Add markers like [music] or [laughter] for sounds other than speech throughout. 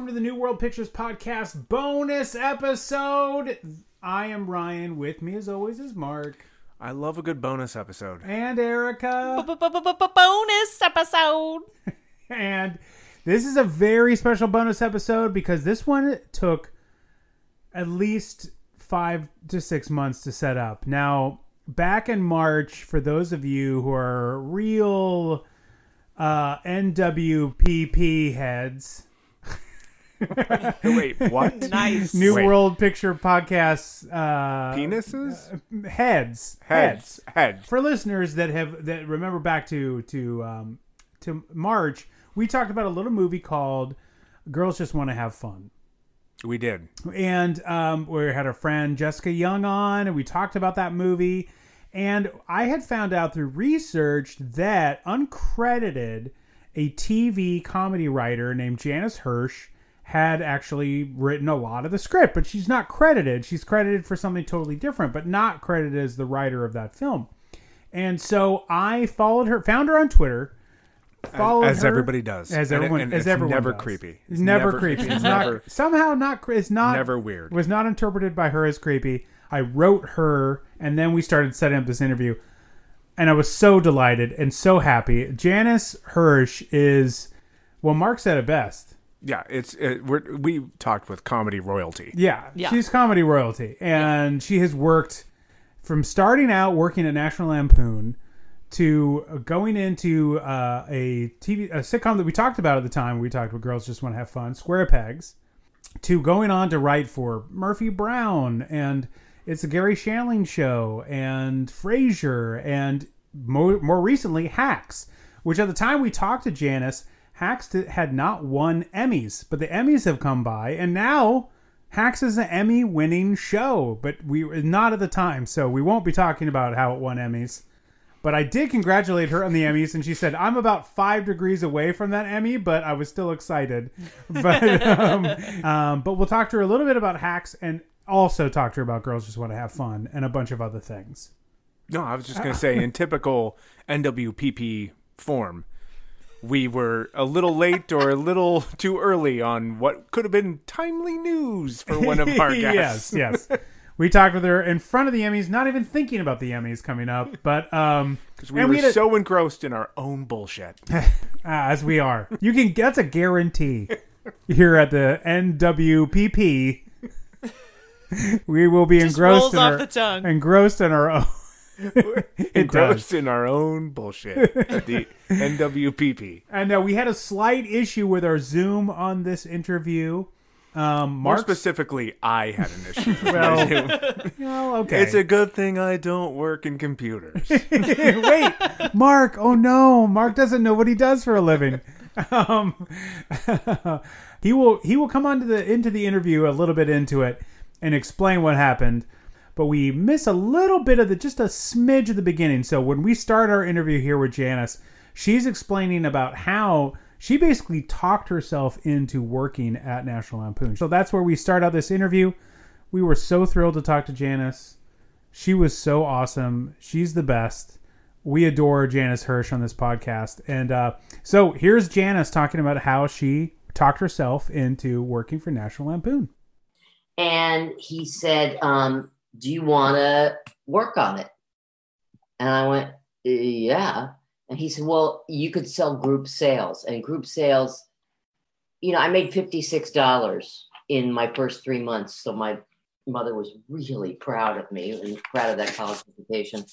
welcome to the New World Pictures Podcast bonus episode. I am Ryan. With me, as always, is Mark I love a good bonus episode. and Erica. Bonus episode. [laughs] And this is a very special bonus episode because this one took at least five to six months to set up. Now, back in March, for those of you who are real uh, NWPP heads, [laughs] Wait, what? Nice. New Wait. World Picture Podcast uh, Penises? heads, Heads. Heads. for listeners that have that remember back to to um, to March, we talked about a little movie called "Girls Just Want to Have Fun," We did. and um, we had our friend Jessica Young on, and we talked about that movie. And I had found out through research that uncredited, a TV comedy writer named Janis Hirsch had actually written a lot of the script, but she's not credited. She's credited for something totally different, but not credited as the writer of that film. And so I followed her, found her on Twitter, followed as her- everybody does. as everyone, and as it's everyone never does. creepy. It's never, creepy. It's not somehow not. It's not never weird. was not interpreted by her as creepy. I wrote her, and then we started setting up this interview, and I was so delighted and so happy. Janis Hirsch is, well, Mark said it best. Yeah, it's it, we're, we talked with comedy royalty. Yeah, Yeah. she's comedy royalty, and she has worked from starting out working at National Lampoon to going into uh, a TV a sitcom that we talked about at the time. We talked about Girls Just Want to Have Fun, Square Pegs, to going on to write for Murphy Brown and it's a Garry Shandling show and Frasier and more, more recently Hacks, which at the time we talked to Janis, Hacks did- had not won Emmys, but the Emmys have come by and now Hacks is an Emmy winning show, but we were not at the time, so we won't be talking about how it won Emmys. But I did congratulate her on the Emmys, and she said, I'm about five degrees away from that Emmy, but I was still excited. [laughs] But, um, um, but we'll talk to her a little bit about hacks and also talk to her about Girls Just Want to Have Fun and a bunch of other things. No, I was just going to say, [laughs] in typical NWPP form, we were a little late or a little [laughs] too early on what could have been timely news for one of [laughs] our guests. yes, [laughs] yes. We talked with her in front of the Emmys, not even thinking about the Emmys coming up, but um, Because we and were had a- so engrossed in our own bullshit. Ah, as we are. You can that's a guarantee here at the NWPP. We will be Just engrossed rolls in off our the tongue. engrossed in our own. It [laughs] engrossed in our own bullshit at the [laughs] NWPP. And uh, we had a slight issue with our Zoom on this interview. Um, More Mark, specifically, I had an issue. [laughs] with Well, my Zoom. well, okay. It's a good thing I don't work in computers. Wait, Mark. Oh no, Mark doesn't know what he does for a living. Um, he will he will come onto the into the interview a little bit into it and explain what happened. But we miss a little bit of the just a smidge of the beginning. So when we start our interview here with Janis, she's explaining about how she basically talked herself into working at National Lampoon. So that's where we start out this interview. We were so thrilled to talk to Janis. She was so awesome. She's the best. We adore Janis Hirsch on this podcast. And uh, so here's Janis talking about how she talked herself into working for National Lampoon. and he said, um, "Do you want to work on it?" And I went, "Yeah." And he said, "Well, you could sell group sales, and group sales, you know, I made fifty six dollars in my first three months, so my mother was really proud of me and proud of that college education."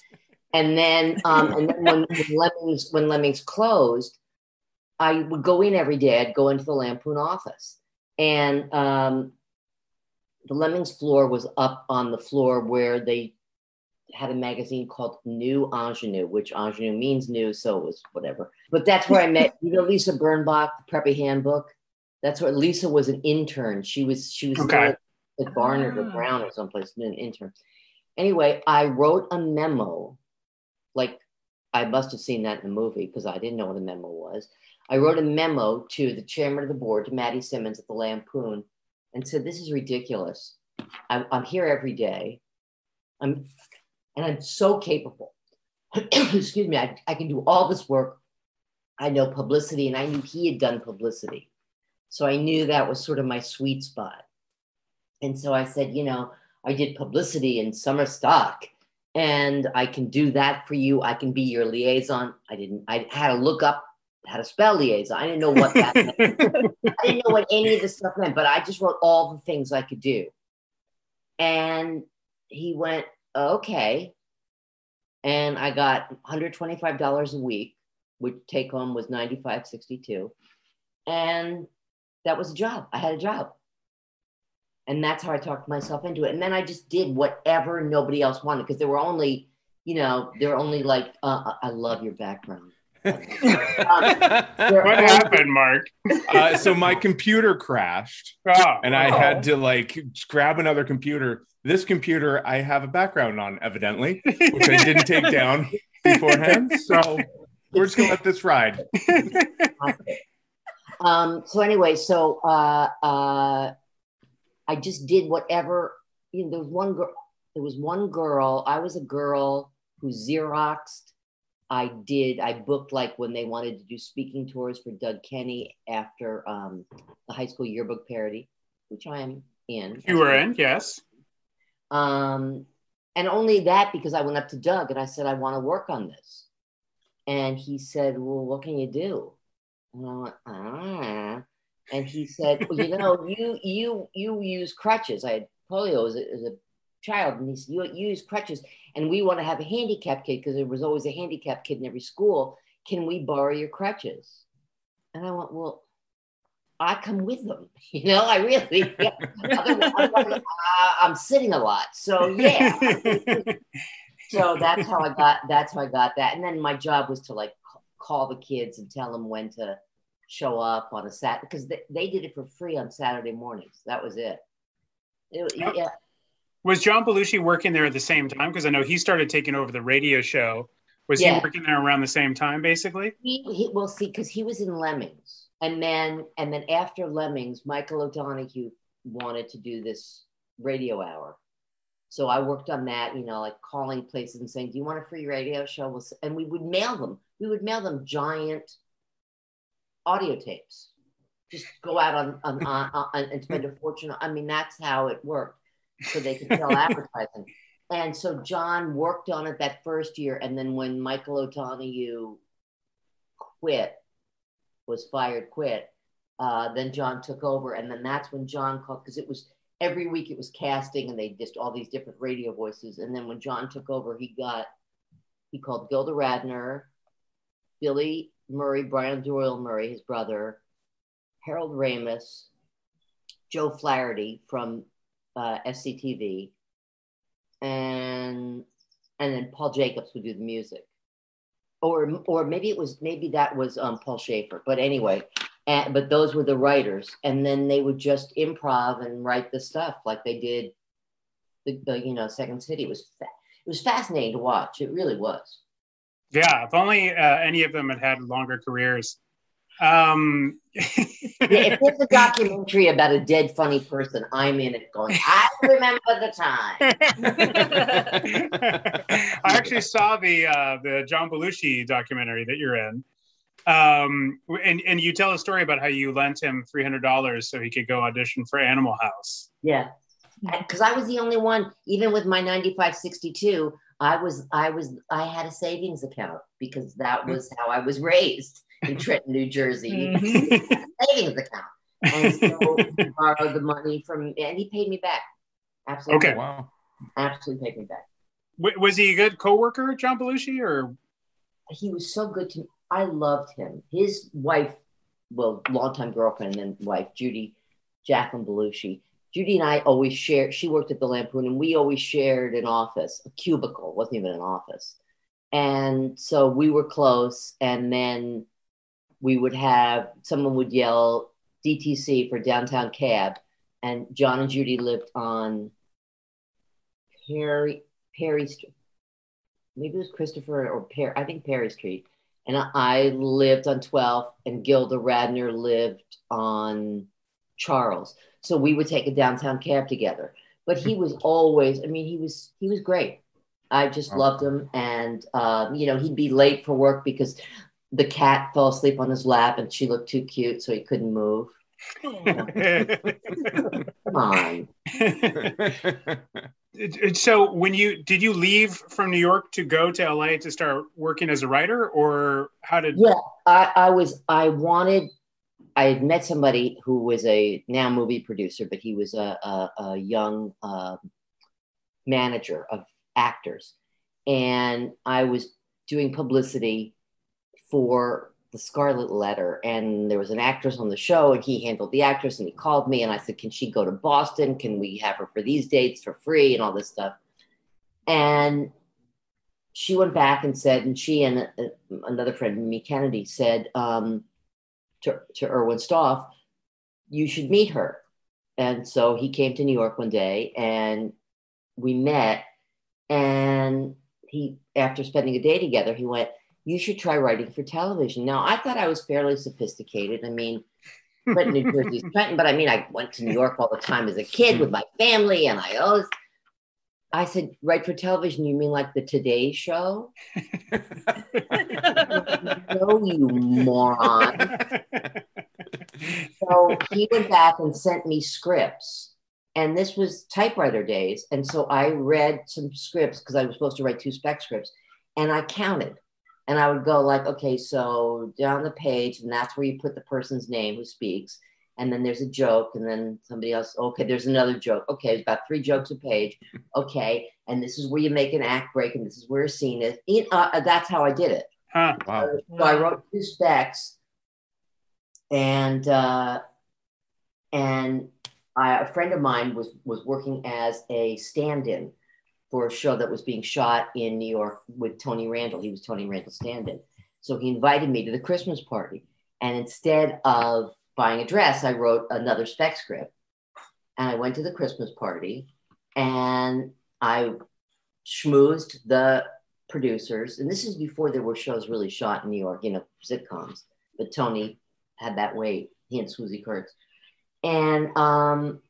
And then, um, and then when, when [laughs] Lemmings when Lemmings closed, I would go in every day. I'd go into the Lampoon office, and um, the Lemmings floor was up on the floor where they had a magazine called New Ingenue, which Ingenue means new, so it was whatever. But that's where I met, you know, Lisa Birnbach, the Preppy Handbook. That's where Lisa was an intern. She was she was Okay. still at Barnard or Ah. Brown or someplace, an intern. Anyway, I wrote a memo, like I must have seen that in the movie because I didn't know what a memo was. I wrote a memo to the chairman of the board, to Matty Simmons at the Lampoon, and said, "This is ridiculous. I'm, I'm here every day. I'm, and I'm so capable. [clears throat] Excuse me. I, I can do all this work. I know publicity, and I knew he had done publicity. So I knew that was sort of my sweet spot. And so I said, you know, I did publicity in summer stock and I can do that for you. I can be your liaison. I didn't, I had to look up how to spell liaison. I didn't know what that meant. [laughs] I didn't know what any of this stuff meant, but I just wrote all the things I could do. And he went, okay. And I got $125 a week, which take home was 95.62. And that was a job. I had a job. And that's how I talked myself into it. And then I just did whatever nobody else wanted because there were only, you know, there were only like, uh, I love your background. There [laughs] What happened, Mark? Uh, so my computer crashed, Oh, and I had to like grab another computer. This computer I have a background on, evidently, which I didn't take [laughs] down beforehand. So we're just gonna let this ride. [laughs] um, so anyway, so uh, uh, I just did whatever. You know, there was one girl. There was one girl. I was a girl who xeroxed. I did. I booked like when they wanted to do speaking tours for Doug Kenney after um, the high school yearbook parody, which I am in. You were in, yes. Um, and only that because I went up to Doug and I said, I want to work on this. And he said, Well, what can you do? And I went, ah. And he said, Well, you know, you you you use crutches. I had polio as a, as a child, and he said, You you use crutches, and we want to have a handicapped kid because there was always a handicapped kid in every school. Can we borrow your crutches? And I went, Well, I come with them. [laughs] You know, I really, yeah. I'm, uh, I'm sitting a lot. So yeah. so that's how I got. That's how I got that. And then my job was to like call the kids and tell them when to show up on a Sat because they, they did it for free on Saturday mornings. That was it. It- Oh. yeah, Was John Belushi working there at the same time? Because I know he started taking over the radio show. Was Yeah. he working there around the same time, basically? he, he well see because he was in Lemmings, and then and then after Lemmings, Michael O'Donoghue wanted to do this radio hour. So I worked on that, you know, like calling places and saying, "Do you want a free radio show?" We'll And we would mail them. We would mail them giant audio tapes. Just go out on, on, on, on and spend a fortune. I mean, that's how it worked. So they could sell advertising. And so John worked on it that first year, and then when Michael O'Donoghue quit, was fired, quit, uh, then John took over, and then that's when John called because it was every week it was casting, and they just all these different radio voices. And then when John took over, he got he called Gilda Radner, Billy Murray, Brian Doyle Murray, his brother, Harold Ramis, Joe Flaherty from uh, SCTV, and and then Paul Jacobs would do the music, or or maybe it was maybe that was um, Paul Shaffer. But anyway, and, but those were the writers, and then they would just improv and write the stuff like they did. The, the you know Second City it was fa- it was fascinating to watch. It really was. Yeah, if only uh, any of them had had longer careers. Um, Yeah, if there's a documentary about a dead funny person, I'm in it going, I remember the time. [laughs] I actually saw the uh, the John Belushi documentary that you're in, um, and and you tell a story about how you lent him three hundred dollars so he could go audition for Animal House. Yeah. Because I was the only one, even with my 9562, I was, I was, I had a savings account because that was how I was raised in Trenton, New Jersey. You had a savings account. And so he borrowed the money from, and he paid me back. Absolutely. Okay. Wow. Absolutely paid me back. W- was he a good coworker, John Belushi, or he was so good to me. I loved him. His wife, well, longtime girlfriend and then wife, Judy Jacklin Belushi. Judy and I always shared. She worked at the Lampoon, and we always shared an office, a cubicle. wasn't even an office, and so we were close. And then we would have someone would yell DTC for downtown cab, and John and Judy lived on Perry Perry Street maybe it was Christopher or Perry, I think Perry Street. And I- lived on 12th, and Gilda Radner lived on Charles. So we would take a downtown cab together. But he was always, I mean, he was he was great. I just Oh. loved him, and um, you know, he'd be late for work because the cat fell asleep on his lap, and she looked too cute, so he couldn't move. Come on. [laughs] It- it- so when you did you leave from New York to go to LA to start working as a writer or how did Yeah, I, I was. I wanted. I had met somebody who was a now movie producer, but he was a a, a young uh, manager of actors, and I was doing publicity for the Scarlet Letter, and there was an actress on the show, and he handled the actress, and he called me, and I said, "Can she go to Boston? Can we have her for these dates for free and all this stuff?" And she went back and said, and she and uh, another friend, Mimi Kennedy, said um, to, to Erwin Stoff, you should meet her. And so he came to New York one day and we met. And he, after spending a day together, he went, You should try writing for television. Now, I thought I was fairly sophisticated. I mean, Trenton, New Jersey's [laughs] Trenton, but I mean, I went to New York all the time as a kid with my family, and I always, I said, write for television. You mean like the Today Show? [laughs] No, you moron. So he went back and sent me scripts. And this was typewriter days. And so I read some scripts because I was supposed to write two spec scripts. And I counted. And I would go like, okay, so down the page, and that's where you put the person's name who speaks. And then there's a joke, and then somebody else, okay, there's another joke. Okay, it's about three jokes a page. Okay. And this is where you make an act break, and this is where a scene is. You uh, that's how I did it. Huh. wow. So I wrote two specs, and uh, and I, a friend of mine was was working as a stand-in for a show that was being shot in New York with Tony Randall. He was Tony Randall's stand-in, so he invited me to the Christmas party. And instead of buying a dress, I wrote another spec script, and I went to the Christmas party, and I schmoozed the producers, and this is before there were shows really shot in New York, you know, sitcoms. But Tony had that weight. He and Swoosie Kurtz, and um,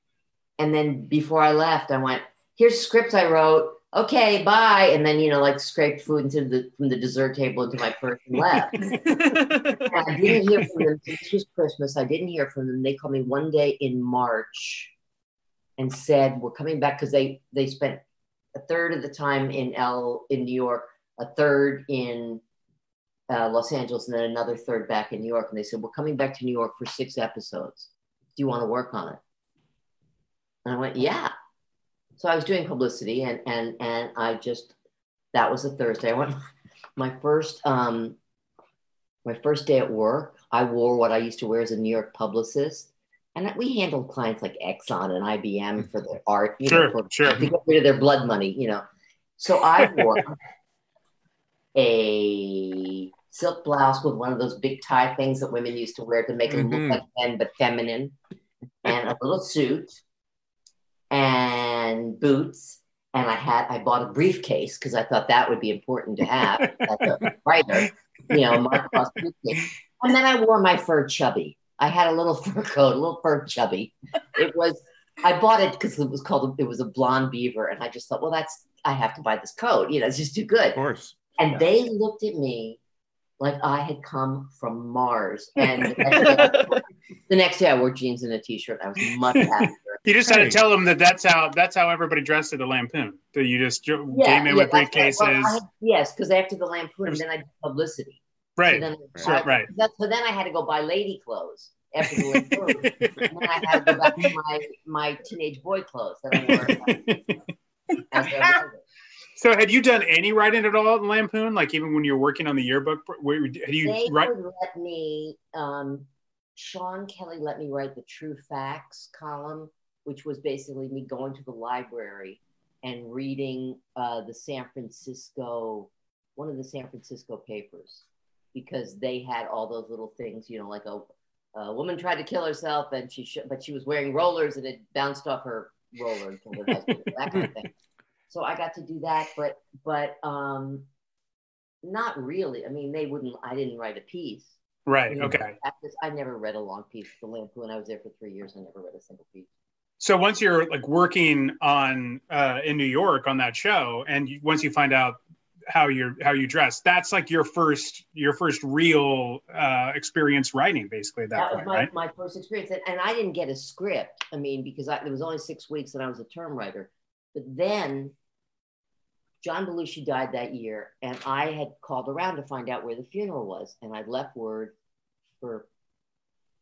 and then before I left, I went, "Here's scripts I wrote. Okay, bye." And then you know, like scraped food into the from the dessert table into my purse and left. [laughs] And I didn't hear from them. This was Christmas. I didn't hear from them. They called me one day in March and said, "We're coming back," because they they spent a third of the time in L in New York, a third in uh, Los Angeles, and then another third back in New York. And they said, "We're coming back to New York for six episodes. Do you want to work on it?" And I went, "Yeah." So I was doing publicity, and and and I just that was a Thursday. I went my first um my first day at work. I wore what I used to wear as a New York publicist. And we handled clients like Exxon and IBM for their art, you Sure, know, for, sure. to get rid of their blood money, you know. So I [laughs] wore a silk blouse with one of those big tie things that women used to wear to make them Mhm. look like men but feminine, and a little suit and boots. And I had I bought a briefcase because I thought that would be important to have as a [laughs] writer, you know, Mark Cross briefcase. And then I wore my fur chubby. I had a little [laughs] fur coat, a little fur chubby. It was I bought it because it was called it was a blonde beaver, and I just thought, well, that's I have to buy this coat. You know, it's just too good. Of course. And Yeah. they looked at me like I had come from Mars. And [laughs] the next, day I, the next day I wore jeans and a t-shirt. I was much happier. You just had to tell them that that's how that's how everybody dressed at the Lampoon. That you just jo- Yeah, came in yeah, with that's right. briefcases, Well, I- yes, because after the Lampoon, was- then I did publicity. So right? then, Sure, I, right. That's, so then I had to go buy lady clothes after the Lampoon. and then I had to go back to my, my teenage boy clothes that I wore as a writer. so, had you done any writing at all at Lampoon? Like even when you're working on the yearbook, where, had you They write? would let me, um, Sean Kelly let me write the True Facts column, which was basically me going to the library and reading uh, the San Francisco, one of the San Francisco papers, because they had all those little things, you know, like a, a woman tried to kill herself and she, sh- but she was wearing rollers and it bounced off her roller and killed her husband, [laughs] that kind of thing. So I got to do that, but but um, not really. I mean, they wouldn't. I didn't write a piece. Right. Okay. practice- I never read a long piece. The Lampoon. I was there for three years. I never read a single piece. So once you're like working on uh, in New York on that show, and you, once you find out how you're how you dress. That's like your first your first real uh, experience writing, basically at that, that was point, my, right? my first experience and, and i didn't get a script i mean because I, there was only six weeks and i was a term writer but then john belushi died that year and i had called around to find out where the funeral was and i'd left word for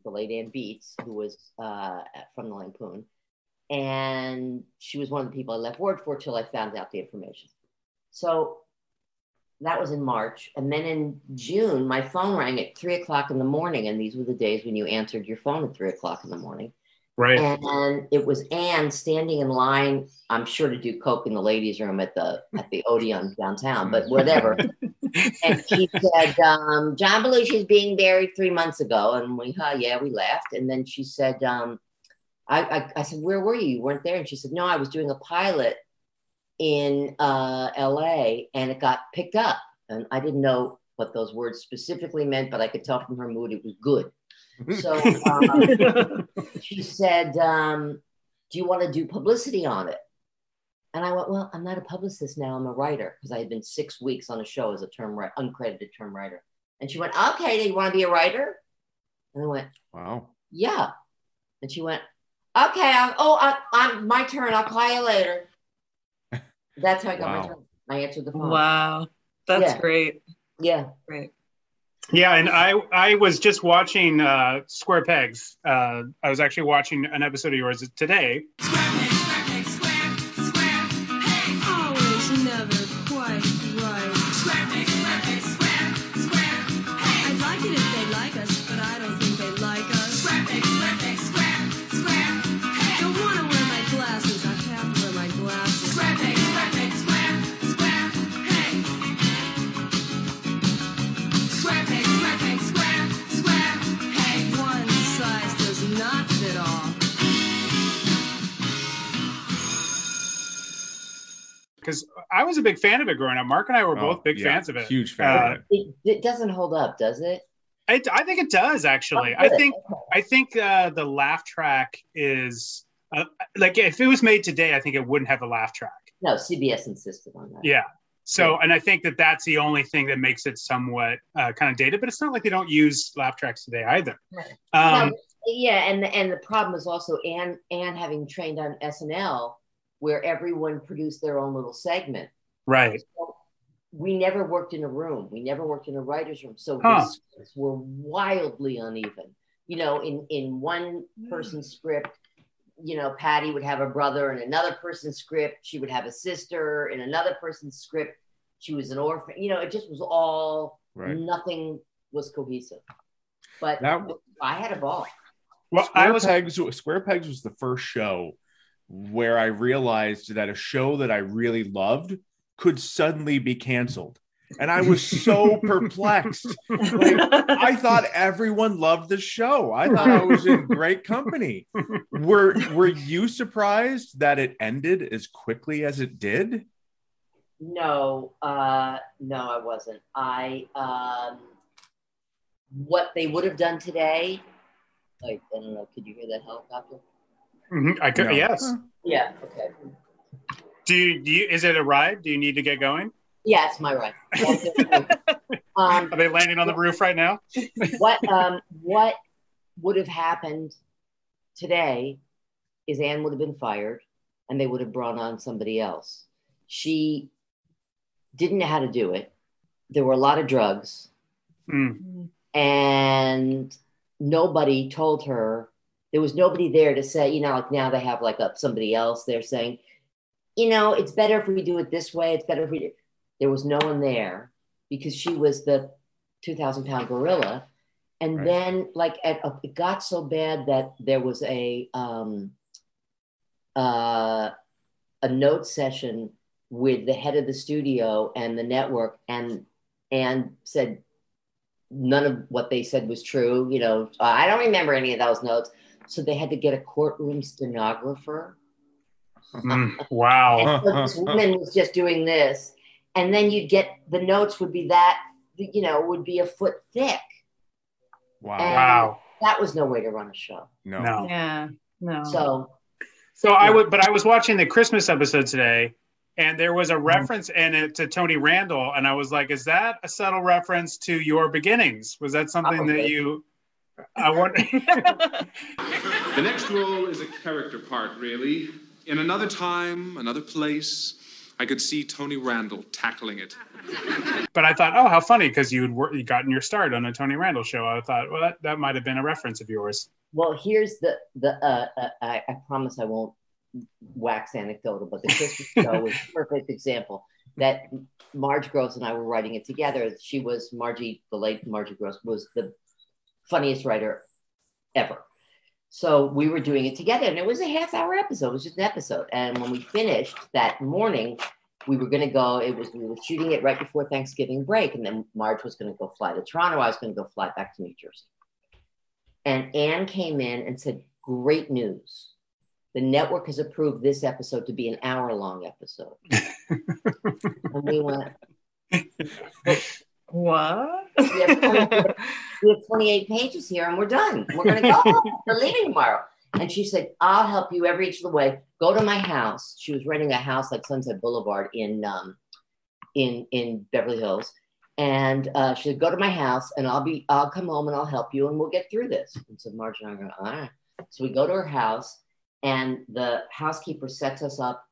the late anne beatts who was uh, from the lampoon and she was one of the people i left word for till i found out the information so that was in March. And then in June, my phone rang at three o'clock in the morning. And these were the days when you answered your phone at three o'clock in the morning. Right. And it was Anne standing in line, I'm sure to do coke in the ladies' room at the at the Odeon downtown, but whatever. [laughs] and she said, um, John Belushi is being buried three months ago. And we, huh, yeah, we laughed. And then she said, um, I, I, I said, where were you? You weren't there. And she said, no, I was doing a pilot in uh, LA and it got picked up. And I didn't know what those words specifically meant, but I could tell from her mood it was good. So [laughs] um, she said, um, Do you want to do publicity on it? And I went, Well, I'm not a publicist now, I'm a writer because I had been six weeks on a show as a term writer, uncredited term writer. And she went, Okay, do you want to be a writer? And I went, Wow. Yeah. And she went, Okay, I'll, oh, I, I'm my turn. I'll call you later. [laughs] That's how I got my Wow. turn. I answered the phone. Wow. That's Yeah. great. Yeah. Great. Yeah, and I I was just watching uh, Square Pegs. Uh, I was actually watching an episode of yours today. Because I was a big fan of it growing up. Mark and I were Oh, both big yeah, fans of it. Huge fan Uh, of it. It, it doesn't hold up, does it? I, I think it does actually. Oh, I think I think uh, the laugh track is uh, like if it was made today, I think it wouldn't have a laugh track. No, CBS insisted on that. Yeah. So, and I think that that's the only thing that makes it somewhat uh, kind of dated. But it's not like they don't use laugh tracks today either. Right. Um, No, yeah, and the, and the problem is also Anne Anne having trained on SNL, where everyone produced their own little segment. right. So we never worked in a room. We never worked in a writer's room. So Huh. the scripts were wildly uneven. You know, in in one mm. person's script, you know, Patty would have a brother. In another person's script, she would have a sister. In another person's script, she was an orphan. You know, it just was all Right. nothing was cohesive. But That I had a ball. Well, Square I was Pegs. Square Pegs was the first show where I realized that a show that I really loved could suddenly be canceled, and I was so [laughs] perplexed. Like, I thought everyone loved the show. I thought I was in great company. Were Were you surprised that it ended as quickly as it did? No, uh, no, I wasn't. I um, what they would have done today. Like, I don't know. Could you hear that helicopter? Mhm, I could, No. yes. Yeah. Okay. Do you, do you? Is it a ride? Do you need to get going? Yeah, it's my ride. [laughs] um, Are they landing on the roof right now? [laughs] what um, what would have happened today is Anne would have been fired, and they would have brought on somebody else. She didn't know how to do it. There were a lot of drugs. Mm. and nobody told her there was nobody there to say you know like now they have like a, somebody else they're saying you know it's better if we do it this way it's better if we do there was no one there because she was the 2000 pound gorilla and Right. then like at a, it got so bad that there was a um uh a note session with the head of the studio and the network and and said none of what they said was true. You know, I don't remember any of those notes. So they had to get a courtroom stenographer. Mm. [laughs] Wow. So this woman was just doing this. And then you'd get the notes would be that, you know, would be a foot thick. Wow. And Wow. that was no way to run a show. no. No. Yeah. No. So So I would, but I was watching the Christmas episode today, and there was a reference in it to Tony Randall, and I was like, "Is that a subtle reference to your beginnings? Was that something that you?" I wonder. [laughs] The next role is a character part, really. In another time, another place, I could see Tony Randall tackling it. but I thought, oh, how funny because you'd wor- you gotten your start on a Tony Randall show. I thought, well, that, that might have been a reference of yours. Well, here's the the. Uh, uh, I, I promise I won't wax anecdotal, but the Christmas [laughs] show was a perfect example. That Marge Gross and I were writing it together. She was Margie, the late Margie Gross, was the funniest writer ever. So we were doing it together, and it was a half hour episode. It was just an episode. And when we finished that morning, we were going to go. It was we were shooting it right before Thanksgiving break, and then Marge was going to go fly to Toronto. I was going to go fly back to New Jersey. And Anne came in and said, "Great news! The network has approved this episode to be an hour long episode." [laughs] and we went, What? we have, 20 [laughs] we have 28 pages here and we're done. We're going to go. We're leaving tomorrow. And she said, I'll help you every inch of the way. Go to my house. She was renting a house like Sunset Boulevard in um, in in Beverly Hills. And uh, she said, go to my house and I'll be I'll come home and I'll help you and we'll get through this. And so Marge and I go, all right. So we go to her house and the housekeeper sets us up,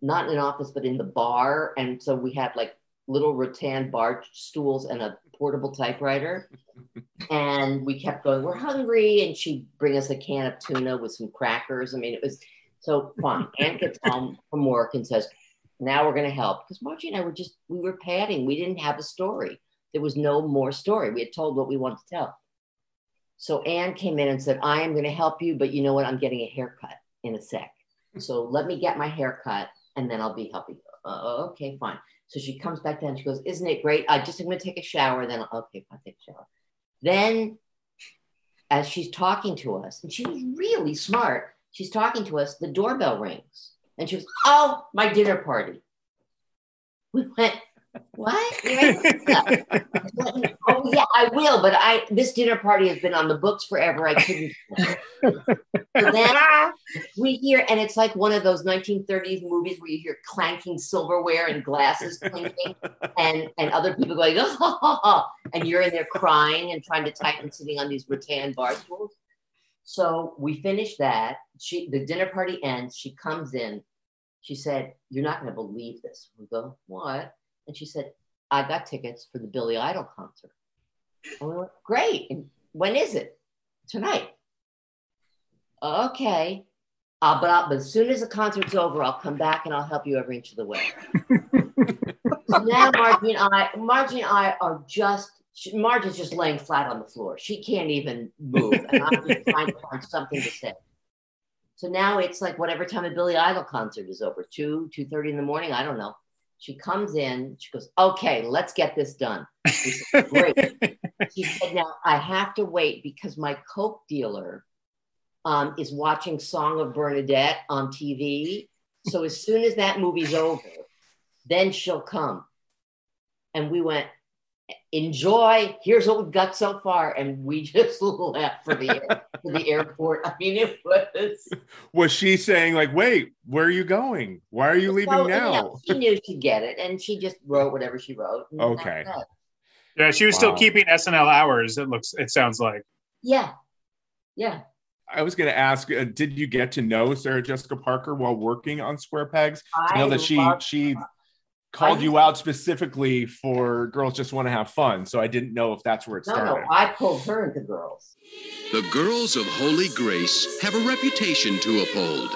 not in an office, but in the bar. And so we had like little rattan bar stools and a portable typewriter. [laughs] and we kept going, we're hungry. And she'd bring us a can of tuna with some crackers. I mean, it was so fun. Anne gets home from work and says, now we're going to help. Because Margie and I were just, we were padding. We didn't have a story. There was no more story. We had told what we wanted to tell. So Anne came in and said, I am going to help you, but you know what? I'm getting a haircut in a sec. So let me get my haircut and then I'll be helping you. Uh, okay, fine. So she comes back down. She goes, Isn't it great? I just am going to take a shower. Then, I'll, okay, I'll take a shower. Then, as she's talking to us, and she was really smart, she's talking to us, the doorbell rings. And she goes, Oh, my dinner party. We went, What? Oh, yeah, I will. But I this dinner party has been on the books forever. I couldn't. [laughs] So then we hear, and it's like one of those 1930s movies where you hear clanking silverware and glasses clinking, and and other people going, oh, ha, ha, ha," and you're in there crying and trying to and sitting on these rattan bar stools. So we finish that. She the dinner party ends. She comes in. She said, "You're not going to believe this." We go, "What?" And she said, "I got tickets for the Billy Idol concert." And we went, "Great! And when is it?" Tonight okay. Uh, but, I'll, but as soon as the concert's over, I'll come back and I'll help you every inch of the way. so now Margie and I, Margie and I are just, Marge is just laying flat on the floor. She can't even move, and I'm just trying to find something to say. So now it's like whatever time a Billy Idol concert is over, two, two thirty in the morning. I don't know. She comes in. She goes, "Okay, let's get this done." Said, [laughs] Great. she said, "Now I have to wait because my coke dealer." um, is watching Song of Bernadette on TV. So as soon as that movie's over, then she'll come. And we went, enjoy. Here's what we've got so far. And we just [laughs] left for the, for the airport. I mean, it was. [laughs] Was she saying like, "Wait, where are you going? Why are you leaving So, now?" yeah, she knew she'd get it. And she just wrote whatever she wrote. Okay. Yeah, she was still keeping SNL hours. It looks. It sounds like. Yeah. Yeah. I was going to ask, uh, did you get to know Sarah Jessica Parker while working on Square Pegs? I know that she she called I- you out specifically for Girls Just Want to Have Fun, so I didn't know if that's where it No, started. no, I pulled her into girls. The girls of Holy Grace have a reputation to uphold.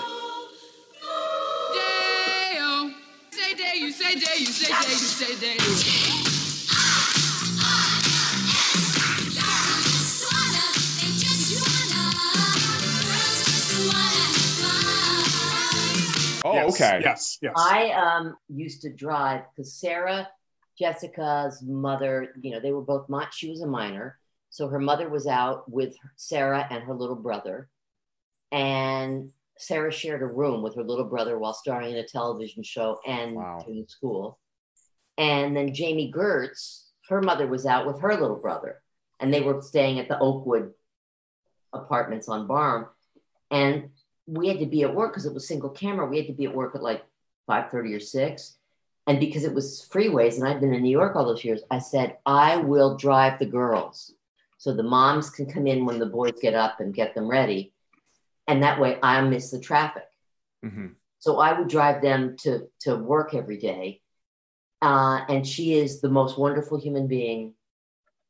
Day-o. Say day, you say day, you say day, you say day. Oh, Yes, okay. Yes. Yes. I um used to drive because Sarah, Jessica's mother, you know, they were both mi- she was a minor. So her mother was out with Sarah and her little brother. And Sarah shared a room with her little brother while starring in a television show and Wow. doing school. And then Jami Gertz, her mother was out with her little brother. And they were staying at the Oakwood apartments on Barham. And we had to be at work because it was single camera. We had to be at work at like five thirty or six, and because it was freeways, and I'd been in New York all those years, I said I will drive the girls, so the moms can come in when the boys get up and get them ready, and that way I miss the traffic. Mhm. So I would drive them to to work every day, uh, and she is the most wonderful human being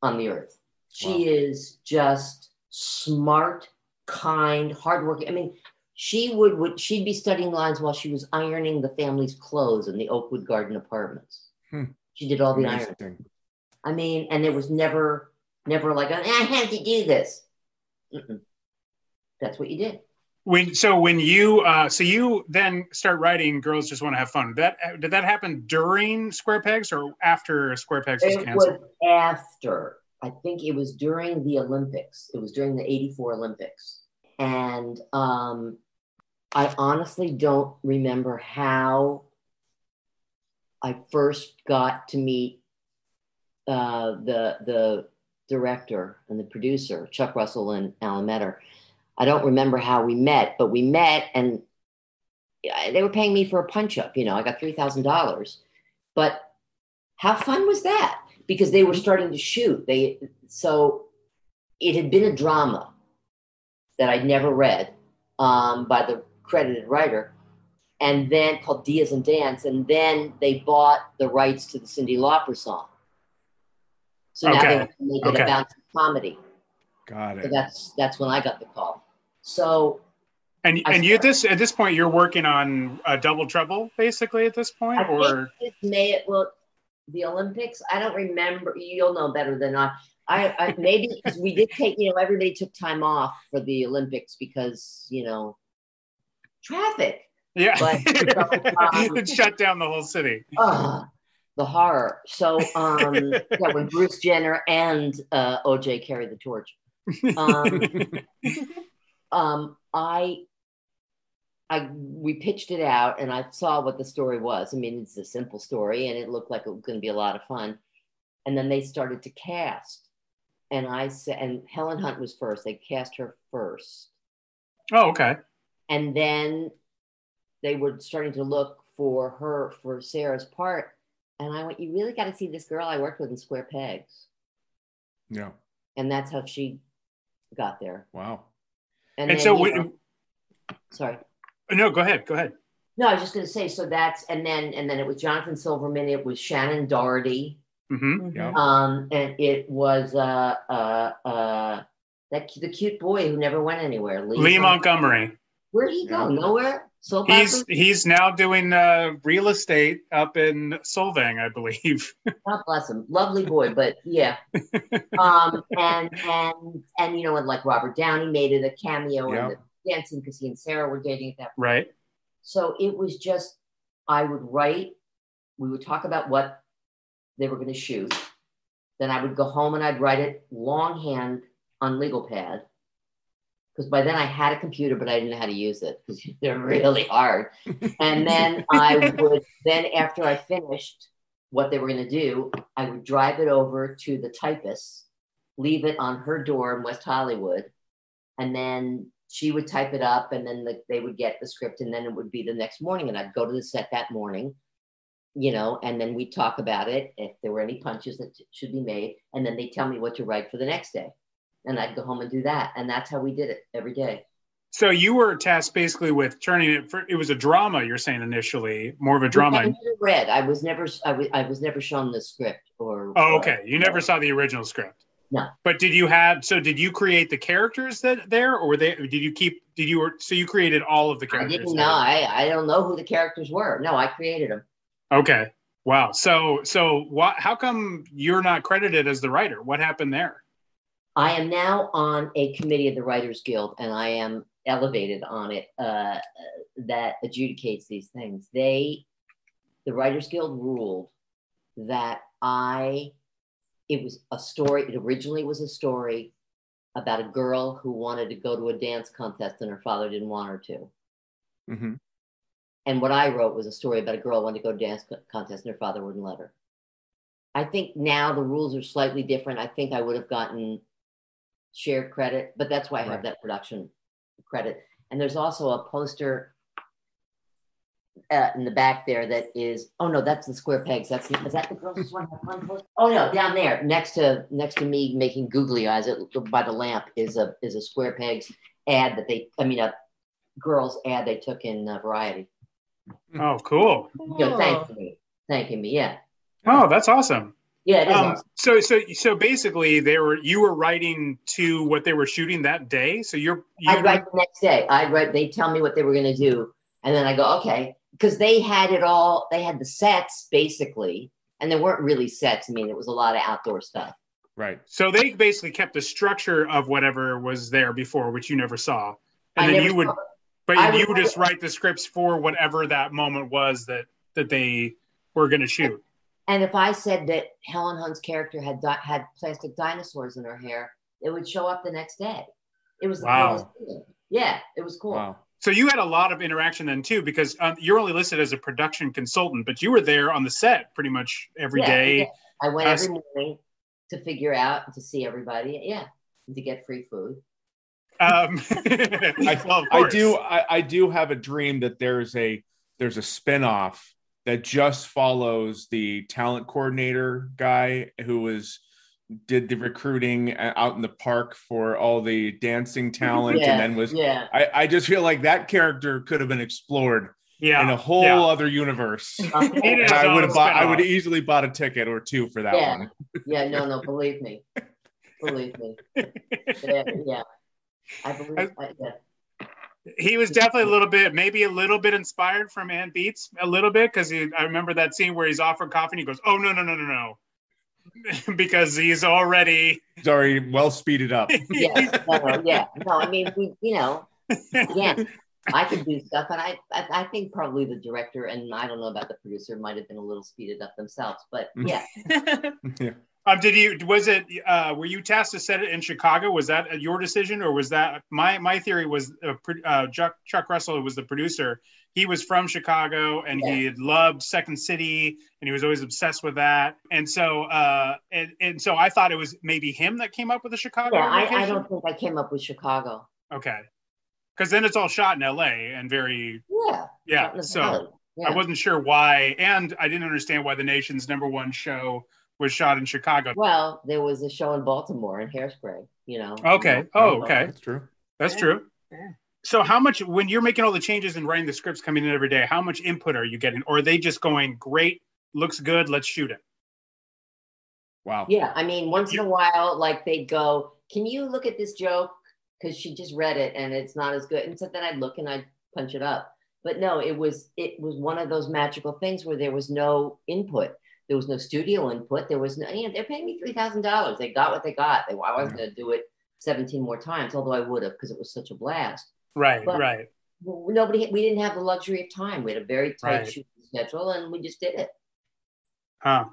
on the earth. She is just smart, kind, hardworking. I mean, she would would she'd be studying lines while she was ironing the family's clothes in the Oakwood Garden Apartments. Hmm. She did all the ironing. I mean, and it was never never like I have to do this. Mm-mm. That's what you did. When so when you uh, so you then start writing "Girls Just Want to Have Fun." That did that happen during Square Pegs or after Square Pegs was It canceled? was after. I think it was during the Olympics. It was during the 84 Olympics. And um, I honestly don't remember how I first got to meet uh, the, the director and the producer, Chuck Russell and Alan Metter. I don't remember how we met, but we met and they were paying me for a punch up. You know, I got $3,000. But how fun was that? Because they were starting to shoot. They so it had been a drama that I'd never read um, by the credited writer, and then called Diaz and Dance, and then they bought the rights to the Cyndi Lauper song. So now they want to make it Okay. a bouncy comedy. Got So it. that's that's when I got the call. So And and you at this at this point you're working on a double trouble basically at this point, I or think this may it well the Olympics. I don't remember. You'll know better than I. I, I maybe because we did take. You know, everybody took time off for the Olympics because you know traffic. yeah, But, [laughs] um, it shut down the whole city. Ugh, the horror. So um, [laughs] yeah, when Bruce Jenner and uh, OJ carried the torch. Um, [laughs] um, I, I, we pitched it out, and I saw what the story was. I mean, it's a simple story, and it looked like it was going to be a lot of fun. And then they started to cast, and I said, and Helen Hunt was first. They cast her first, Oh, okay. And then they were starting to look for her for Sarah's part. And I went, you really got to see this girl I worked with in Square Pegs, Yeah. and that's how she got there. Wow. And, then, so we, know- sorry. no, go ahead, go ahead. No, I was just going to say. So that's and then and then it was Jonathan Silverman. It was Shannen Doherty. hmm Yeah. Um, and it was uh uh uh that the cute boy who never went anywhere. Lee Montgomery. Where'd he go? Yeah. Nowhere. Soap He's opera? he's now doing uh, real estate up in Solvang, I believe. [laughs] God bless him. Lovely boy, but yeah. [laughs] um, and and and you know, and like Robert Downey made it a cameo Yeah. in the dancing because he and Sarah were dating at that point. right. So it was just, I would write, we would talk about what they were going to shoot. Then I would go home and I'd write it longhand on legal pad. Because by then I had a computer, but I didn't know how to use it because [laughs] they're really hard. And then [laughs] I would, then after I finished what they were going to do, I would drive it over to the typist, leave it on her door in West Hollywood, and then she would type it up and then the, they would get the script and then it would be the next morning and i'd go to the set that morning you know and then we'd talk about it if there were any punches that should be made and then they tell me what to write for the next day and i'd go home and do that and that's how we did it every day So you were tasked basically with turning it. For, it was a drama. You're saying initially, more of a drama. I never read i was never I was, I was never shown the script or Oh, okay. You never saw the original script. No. But did you have? So did you create the characters that there, or were they? Did you keep? Did you? So you created all of the characters? i didn't know I, I don't know who the characters were no i created them Okay. Wow. So so what? How come you're not credited as the writer? What happened there? I am now on a committee of the Writers Guild, and I am elevated on it uh, that adjudicates these things. They, the Writers Guild, ruled that I, it was a story. It originally was a story about a girl who wanted to go to a dance contest, and her father didn't want her to. hmm And what I wrote was a story about a girl who wanted to go to a dance contest, and her father wouldn't let her. I think now the rules are slightly different. I think I would have gotten shared credit, but that's why I have that production credit. And there's also a poster uh, in the back there that is. Oh no, that's the square pegs. That's is that the girls just want to have fun for? Oh no, down there next to next to me making googly eyes at, by the lamp is a is a square pegs ad that they. I mean a girls ad they took in uh, Variety. Oh, cool. You know, thanking me, thanking me. Yeah, Oh, that's awesome. Yeah. Um, so so so basically, they were you were writing to what they were shooting that day. So you're you I'd write the next day. I'd write. They tell me what they were going to do, and then I go, okay, because they had it all. They had the sets basically, and they weren't really sets. I mean, it was a lot of outdoor stuff. Right. So they basically kept the structure of whatever was there before, which you never saw, and I then you would, but I would- you would just write the scripts for whatever that moment was that that they were going to shoot. And if I said that Helen Hunt's character had di- had plastic dinosaurs in her hair, it would show up the next day. It was Wow. coolest. Yeah, it was cool. Wow. So you had a lot of interaction then too, because um, you're only listed as a production consultant, but you were there on the set pretty much every Yeah, day. yeah. I went Uh, every morning to figure out to see everybody. Yeah, and to get free food. Um, [laughs] [laughs] I, well, I do I, I do have a dream that there's a there's a spin-off that just follows the talent coordinator guy who was did the recruiting uh, out in the park for all the dancing talent Yeah, and then was yeah. I, I just feel like that character could have been explored Yeah, in a whole yeah. other universe. [laughs] Uh, I would have bought I would easily bought a ticket or two for that Yeah. one. yeah, no, no, [laughs] believe me, believe me. [laughs] Yeah, yeah. I believe. I, yeah. He was definitely a little bit, maybe a little bit inspired from Anne Beatts, a little bit, because I remember that scene where he's offered coffee and he goes, "Oh no, no, no, no, no," [laughs] because he's already. Sorry, well speeded up. [laughs] yeah, no, no, yeah, no. I mean, we, you know, again, I could do stuff, and I, I, I think probably the director and I don't know about the producer might have been a little speeded up themselves, but mm. yeah, [laughs] yeah. Um, did you? Was it? Uh, were you tasked to set it in Chicago? Was that your decision, or was that my my theory? Was uh, uh, Chuck, Chuck Russell was the producer. He was from Chicago, and he had loved Second City, and he was always obsessed with that. And so, uh, and and so I thought it was maybe him that came up with the Chicago yeah. I, I don't think I came up with Chicago. Okay, because then it's all shot in L.A. and very Yeah, yeah. Shot in the So. Yeah. I wasn't sure why, and I didn't understand why the nation's number one show was shot in Chicago. Well, there was a show in Baltimore in Hairspray. You know. Okay. Oh, okay. That's true. That's true. Yeah. So, how much when you're making all the changes and writing the scripts coming in every day? How much input are you getting, or are they just going, "Great, looks good, let's shoot it"? Wow. Yeah, I mean, once in a while, like they'd go, "Can you look at this joke?" Because she just read it and it's not as good. And so then I'd look and I'd punch it up. But no, it was it was one of those magical things where there was no input. There was no studio input. There was no. You know, they're paying me three thousand dollars. They got what they got. They, I wasn't going to do it seventeen more times, although I would have because it was such a blast. Right, But- right. Nobody, we didn't have the luxury of time. We had a very tight Right. shooting schedule, and we just did it. Huh.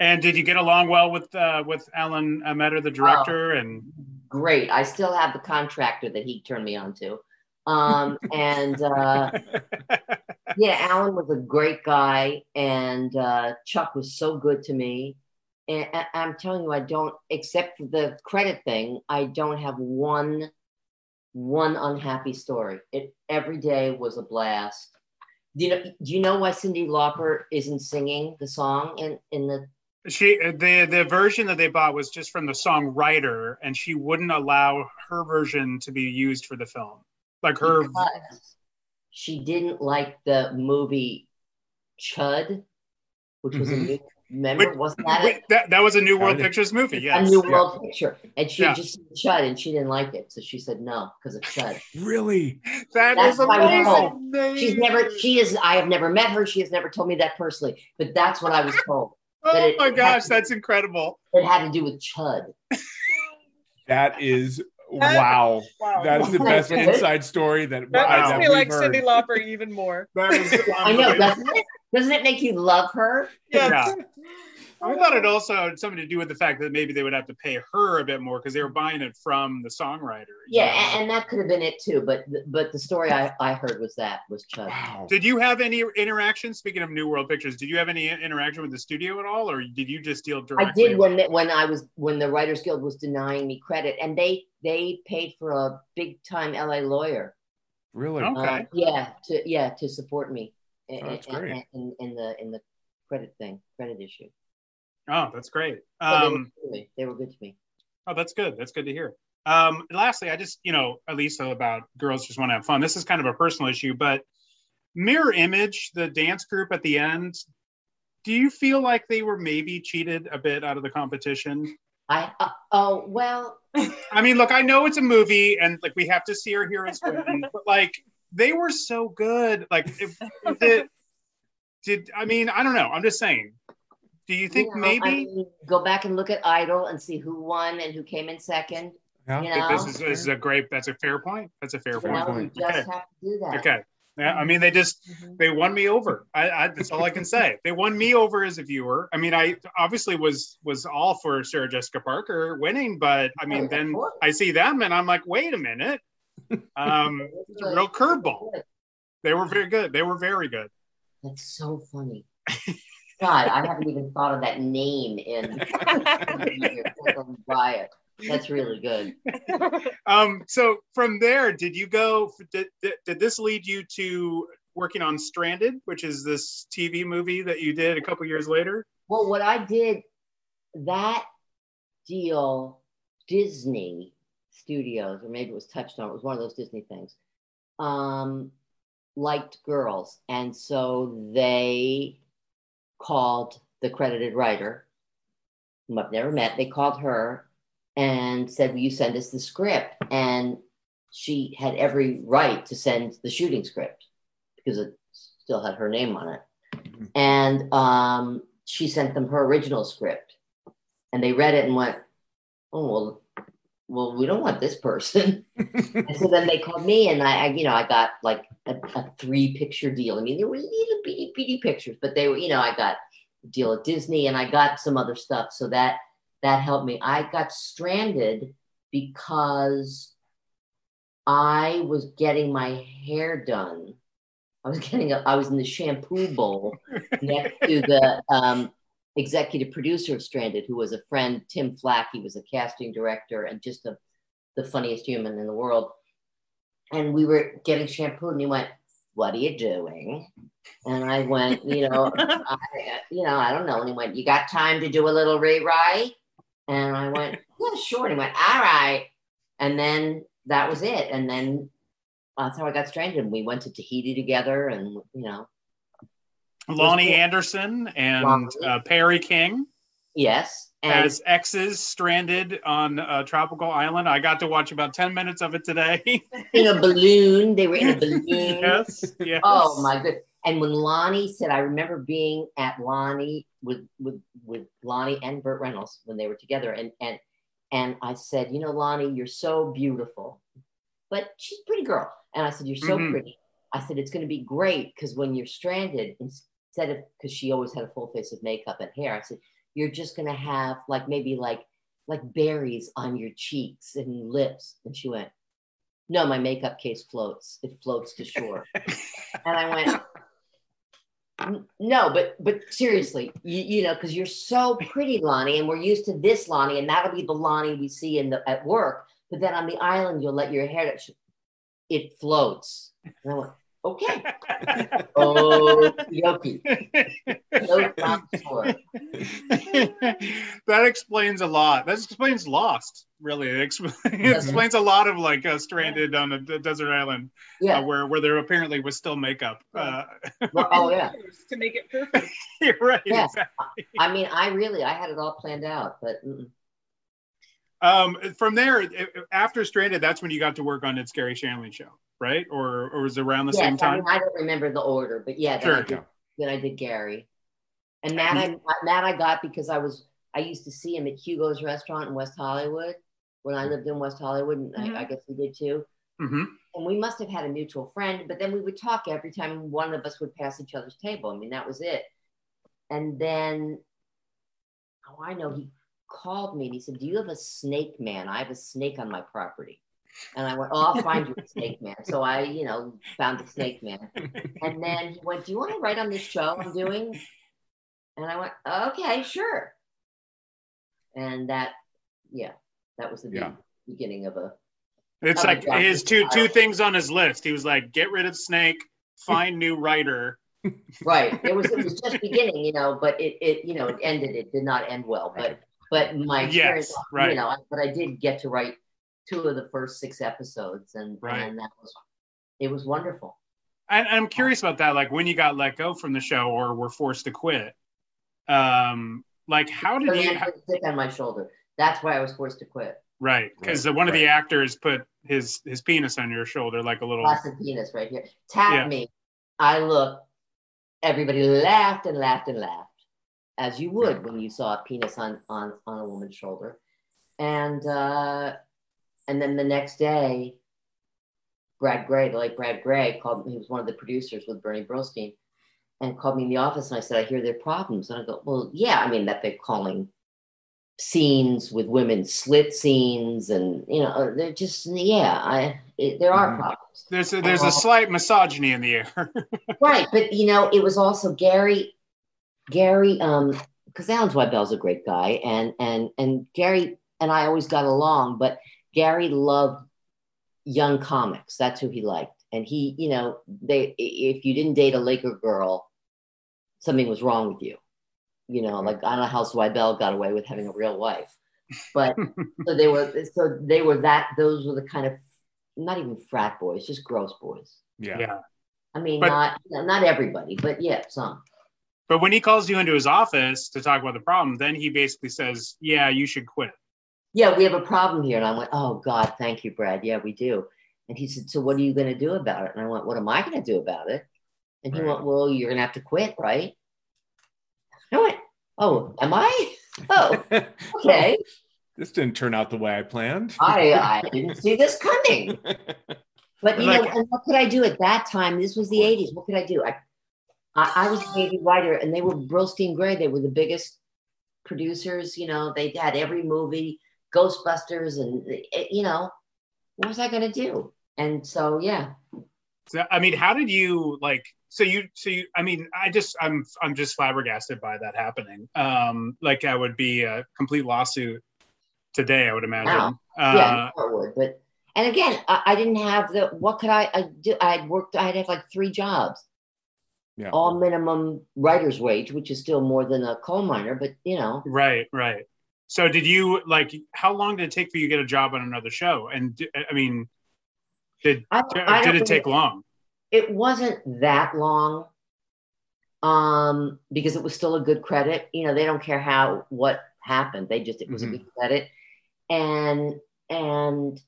And did you get along well with uh, with Alan Metter, the director? And Great. I still have the contractor that he turned me on to. Um, and uh, [laughs] yeah, Alan was a great guy, and uh, Chuck was so good to me. And I- I'm telling you, I don't, except for the credit thing, I don't have one one unhappy story. It every day was a blast. Do you know? Do you know why Cyndi Lauper isn't singing the song in in the? she the the version that they bought was just from the songwriter, and she wouldn't allow her version to be used for the film. Like her, Because she didn't like the movie Chud, which was a Mhm. new. Remember, Wait, wasn't that wait, that that was a New World Pictures movie. a new Yeah. world picture? And she Yeah. just seen Chud, and she didn't like it, so she said no because of Chud. Really? That That's is why we amazing. She's never. She is. I have never met her. She has never told me that personally, but that's what I was told. Oh my gosh, that's incredible. It had to do with Chud. That is wow. Wow. That is the best inside story that, That I, makes that me like heard. Cyndi Lauper even more. That is I know, doesn't it? Doesn't it make you love her? Yeah. I thought it also had something to do with the fact that maybe they would have to pay her a bit more because they were buying it from the songwriter. Yeah, know? and, and that could have been it too. But but the story I, I heard was that was Chud. Wow. Did you have any interaction? Speaking of New World Pictures, did you have any interaction with the studio at all, or did you just deal directly? I did when the- when I was when the Writers Guild was denying me credit, and they they paid for a big time LA lawyer. Really? Okay. Uh, yeah, to yeah to support me. Oh, that's in- great. in, in the in the credit thing, credit issue. Oh, that's great. So they, were Um, good to me. they were good to me. Oh, that's good. That's good to hear. Um, lastly, I just, you know, at least about girls just want to have fun. This is kind of a personal issue, but Mirror Image, the dance group at the end, do you feel like they were maybe cheated a bit out of the competition? I uh, oh well, [laughs] I mean, look, I know it's a movie and like we have to see our heroes win, but like they were so good. Like, if, is it, [laughs] did I mean, I don't know. I'm just saying. Do you think you know, maybe I mean, go back and look at Idol and see who won and who came in second. Yeah. You know, this is, this is a great, that's a fair point. That's a fair you point. know, just Okay. have to do that. Okay. Yeah, I mean, they just Mhm. they won me over. I, I that's all I can say. They won me over as a viewer. I mean, I obviously was was all for Sarah Jessica Parker winning, but I Oh, mean, of then. I see them and I'm like, wait a minute. [laughs] Um, it's a real curveball. They were very good. They were very good. That's so funny. [laughs] God, I haven't even thought of that name in [laughs] it. That's really good. Um, so from there, did you go? Did, did, did this lead you to working on Stranded, which is this TV movie that you did a couple years later? Well, what I did, that deal, Disney Studios, or maybe it was Touchstone, it was one of those Disney things, um, liked girls. And so they called the credited writer, whom I've never met, they called her and said, Will you send us the script? And she had every right to send the shooting script because it still had her name on it. And um, she sent them her original script. And they read it and went, Oh, well, well, we don't want this person. [laughs] and so then they called me, and I, I you know, I got like a, a three picture deal. I mean, there were little bitty bitty pictures, but they were, you know, I got a deal at Disney, and I got some other stuff. So that that helped me. I got stranded because I was getting my hair done. I was getting, a, I was in the shampoo bowl next to the um, executive producer of Stranded, who was a friend, Tim Flack. He was a casting director and just a, the funniest human in the world. And we were getting shampoo, and he went, "What are you doing?" And I went, "You know, [laughs] I, you know, I don't know." And he went, "You got time to do a little rewrite?" And I went, "Yeah, sure." And he went, "All right." And then that was it. And then that's how I got stranded. And we went to Tahiti together, and you know, Loni. Anderson and Loni. uh, Perry King yes. And as exes stranded on a tropical island. I got to watch about 10 minutes of it today. [laughs] in a balloon. They were in a [laughs] balloon. yes, yes. Oh my good. And when Loni said, I remember being at Loni with with with Loni and Burt Reynolds when they were together, and and and I said, you know, Loni, you're so beautiful, but she's a pretty girl. And I said, you're so Mhm. pretty. I said, it's going to be great because when you're stranded, instead of because she always had a full face of makeup and hair, I said, you're just to have like maybe like like berries on your cheeks and lips. And she went, no, my makeup case floats. It floats to shore. and I went, no, but but seriously, you, you know, because you're so pretty, Loni, and we're used to this Loni, and that'll be the Loni we see in the at work. But then on the island, you'll let your hair. It floats. And I went, okay. Oh, yoki. Floats on shore. that explains a lot. That explains Lost, really. It, exp- [laughs] it explains a lot of like uh, stranded on a d- desert island Yeah. uh, where where there apparently was still makeup. Uh, [laughs] Well, oh yeah. to make it perfect. you're [laughs] right. Yeah. Exactly. I mean, I really, I had it all planned out, but mm-mm. Um, from there, it- it- after Stranded, that's when you got to work on It's Garry Shandling show, right? Or or was it around the yes, same I, time? mean, I don't remember the order, but yeah, then, Sure. I did, then I did Gary, and Matt, I Matt, I got because I was I used to see him at Hugo's restaurant in West Hollywood when I lived in West Hollywood, and I, I guess he did too. hmm And we must have had a mutual friend, but then we would talk every time one of us would pass each other's table. I mean, that was it. And then, oh, I know he called me and he said, Do you have a snake man? I have a snake on my property. And I went, Oh, I'll find you a snake man. So I, you know, found the snake man. And then he went, Do you want to write on this show I'm doing? And I went, Okay, sure. And that, yeah, that was the Yeah. beginning of a It's Oh, like yeah. his two two things on his list. He was like, get rid of Snake, find new writer, right. It was it was just beginning, you know, but it it you know it ended. It did not end well, but but my experience, Yes, right. you know, I- but I did get to write two of the first six episodes, and Right. and that was it was wonderful. And I'm curious about that. Like when you got let go from the show or were forced to quit. Um, like how did you? man put stick on my shoulder. That's why I was forced to quit. Right, because one of the actors put his his penis on your shoulder, like a little. Plastic penis right here. Tap Yeah. me. I look. Everybody laughed and laughed and laughed, as you would when you saw a penis on on on a woman's shoulder, and uh, and then the next day, Brad Grey, the late Brad Grey, called me. He was one of the producers with Bernie Brillstein, and called me in the office. And I said, "I hear there are problems." And I go, "Well, yeah. I mean that they're calling scenes with women slit scenes, and you know they're just yeah. I it, there are problems." There's a, there's Uh, a slight misogyny in the air. [laughs] right but you know it was also garry garry um because alan Zweibel's a great guy and and and garry and i always got along but garry loved young comics that's who he liked and he you know they if you didn't date a laker girl something was wrong with you you know like i don't know how Zweibel got away with having a real wife but [laughs] so they were so they were that those were the kind of not even frat boys just gross boys Yeah. yeah. I mean, But- not not everybody, but yeah, some. But when he calls you into his office to talk about the problem, then he basically says, "Yeah, you should quit." Yeah, we have a problem here. And I went, Oh God, thank you, Brad. Yeah, we do. And he said, So what are you gonna do about it? And I went, What am I gonna do about it? And he Right. went, Well, you're gonna have to quit, right? I went, Oh, am I? [laughs] Oh, okay. this didn't turn out the way I planned. I I didn't see this coming. [laughs] But you know, Like- and what could I do at that time? This was the 80s. What could I do? I I, I was baby writer and they were Brillstein Grey. They were the biggest producers, you know, they had every movie, Ghostbusters, and eh, you know, what was I gonna do? And so yeah. So, I mean, how did you like? So you, so you, I mean, I just, I'm, I'm just flabbergasted by that happening. Um, like I would be a complete lawsuit today, I would imagine. Wow. Uh, yeah, I would. But and again, I, I didn't have the what could I, I do? I'd worked, I'd have like three jobs. Yeah. All minimum writer's wage, which is still more than a coal miner, but you know, Right, right. So did you like? How long did it take for you to get a job on another show? And I mean, did I, I did don't it take think- long? it wasn't that long um because it was still a good credit you know they don't care how what happened they just it was Mhm. a good credit and and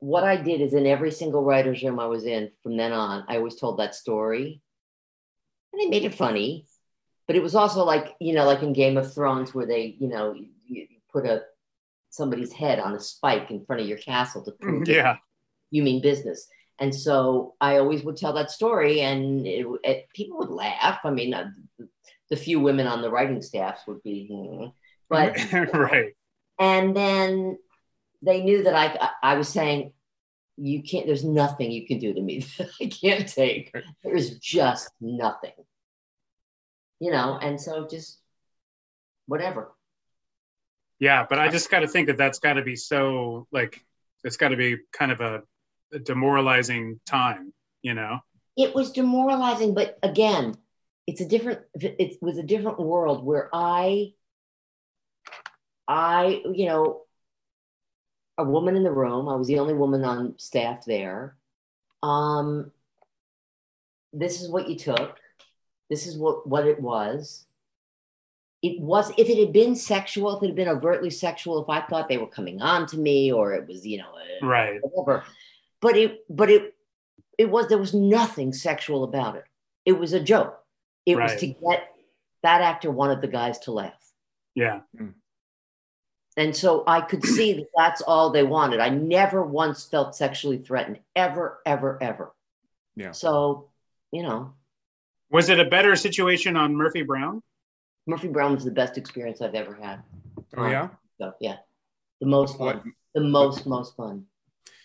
what i did is in every single writer's room i was in from then on i always told that story and they made it funny but it was also like you know like in game of thrones where they you know you, you put a somebody's head on a spike in front of your castle to prove Yeah, you mean business. And so I always would tell that story, and it, it, people would laugh. I mean, uh, the few women on the writing staffs would be, hmm. but [laughs] right. and then they knew that I I was saying, you can't. There's nothing you can do to me [laughs] that I can't take. There is just nothing, you know. And so just whatever. Yeah, but I just got to think that that's got to be so like it's got to be kind of a, a demoralizing time, you know? it was demoralizing but again it's a different it was a different world where i i you know a woman in the room i was the only woman on staff there um this is what you took this is what what it was it was if it had been sexual if it had been overtly sexual if i thought they were coming on to me or it was you know Right. whatever. But it, but it, it was there was nothing sexual about it. It was a joke. It was to get that actor wanted the guys to laugh, Yeah. And so I could see that that's all they wanted. I never once felt sexually threatened, ever, ever, ever. Yeah. So, you know, Was it a better situation on Murphy Brown? Murphy Brown was the best experience I've ever had. Oh yeah. So yeah, the most What fun, the most most fun.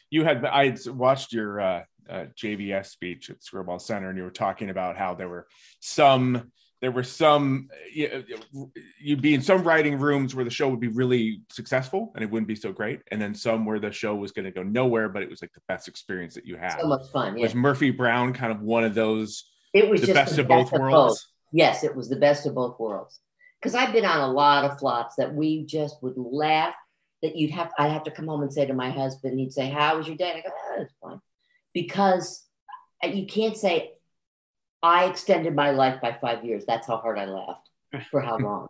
you had? I watched your uh, uh, JBS speech at Screwball Center, and you were talking about how there were some. There were some. You, you'd be in some writing rooms where the show would be really successful and it wouldn't be so great, and then some where the show was going to go nowhere, but it was like the best experience that you had. So much fun. Yeah. Was Murphy Brown kind of one of those It was The best of both worlds. Yes, it was the best of both worlds. Because I've been on a lot of flops that we just would laugh. That you'd have, I'd have to come home and say to my husband, he'd say, "How was your day?" And I go, "Oh, it's fine," because uh, you can't say, "I extended my life by five years." That's how hard I laughed for how [laughs] long,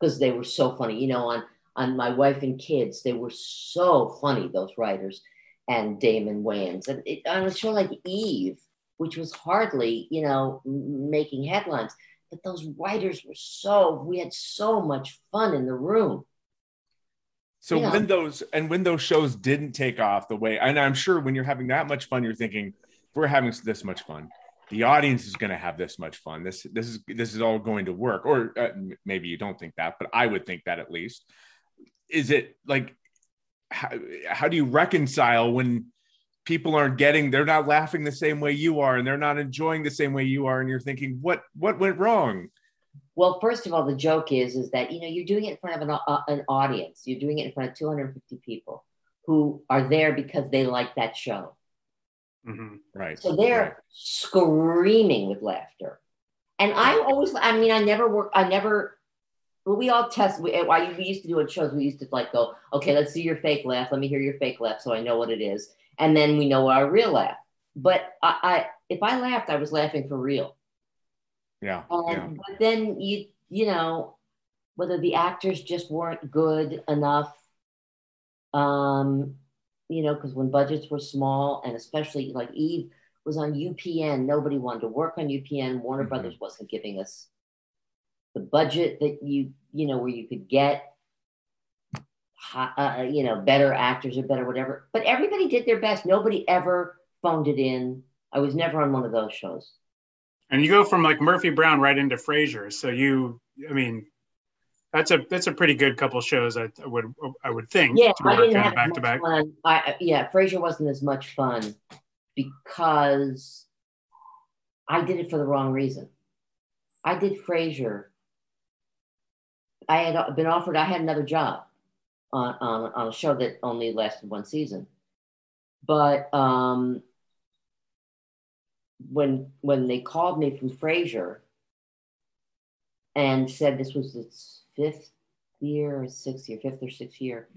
because they were so funny. You know, on on my wife and kids, they were so funny. Those writers and Damon Wayans, and it, on a show like Eve, which was hardly, you know, making headlines. But those writers were so, we had so much fun in the room. So when those and when those shows didn't take off the way, and I'm sure when you're having that much fun, you're thinking, we're having this much fun, the audience is going to have this much fun. This this is this is all going to work. Or uh, maybe you don't think that, but I would think that at least. Is it like how, how do you reconcile when people aren't getting they're not laughing the same way you are and they're not enjoying the same way you are and you're thinking what what went wrong Well, first of all, the joke is, is that, you know, you're doing it in front of an, uh, an audience. You're doing it in front of 250 people who are there because they like that show. Mhm. right So they're right. screaming with laughter. And I always, I mean, I never work, I never, well, we all test, we, I, we used to do it shows, we used to like go, okay, let's see your fake laugh. Let me hear your fake laugh so I know what it is. And then we know our real laugh. But I, I if I laughed, I was laughing for real. yeah Um, yeah But then you, you know, whether the actors just weren't good enough, um, you know, because when budgets were small, and especially like Eve was on UPN, nobody wanted to work on UPN. Warner Mhm. Brothers wasn't giving us the budget that you, you know, where you could get, hi- uh, you know, better actors or better whatever. But everybody did their best. Nobody ever phoned it in. I was never on one of those shows. And you go from like Murphy Brown right into Frasier. So you, I mean, that's a that's a pretty good couple shows. I, I would I would think. Yeah, I didn't have back to back. fun. I- yeah, Frasier wasn't as much fun because I did it for the wrong reason. I did Frasier. I had been offered. I had another job on on, on a show that only lasted one season, but um, when when they called me from Frasier and said this was its fifth year or sixth year, fifth or sixth year,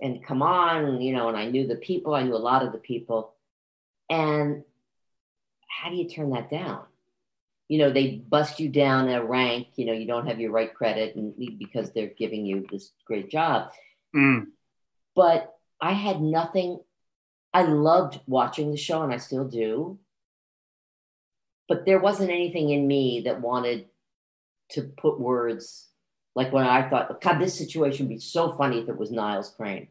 and come on, you know, and I knew the people, I knew a lot of the people. And how do you turn that down? You know, they bust you down a rank, you know, you don't have your right credit and because they're giving you this great job. Mm. But I had nothing. I loved watching the show and I still do. But there wasn't anything in me that wanted to put words like when I thought, God, this situation would be so funny if it was Niles Crane.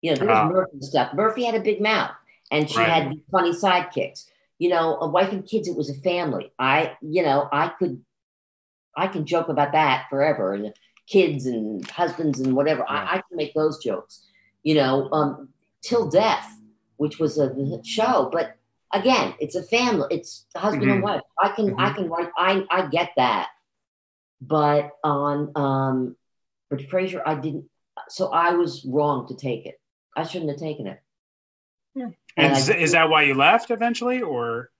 You know, there was Ah. Murphy stuff. Murphy had a big mouth and she Right. had funny sidekicks. You know, a wife and kids, it was a family. I, you know, I could, I can joke about that forever and kids and husbands and whatever. I, I can make those jokes, you know, um, till death, which was a show. But again, it's a family. It's husband and Mhm. wife. I can, I can write. I, I get that. But on, um, but Frasier, I didn't. So I was wrong to take it. I shouldn't have taken it. And And is, I- is that why you left eventually, or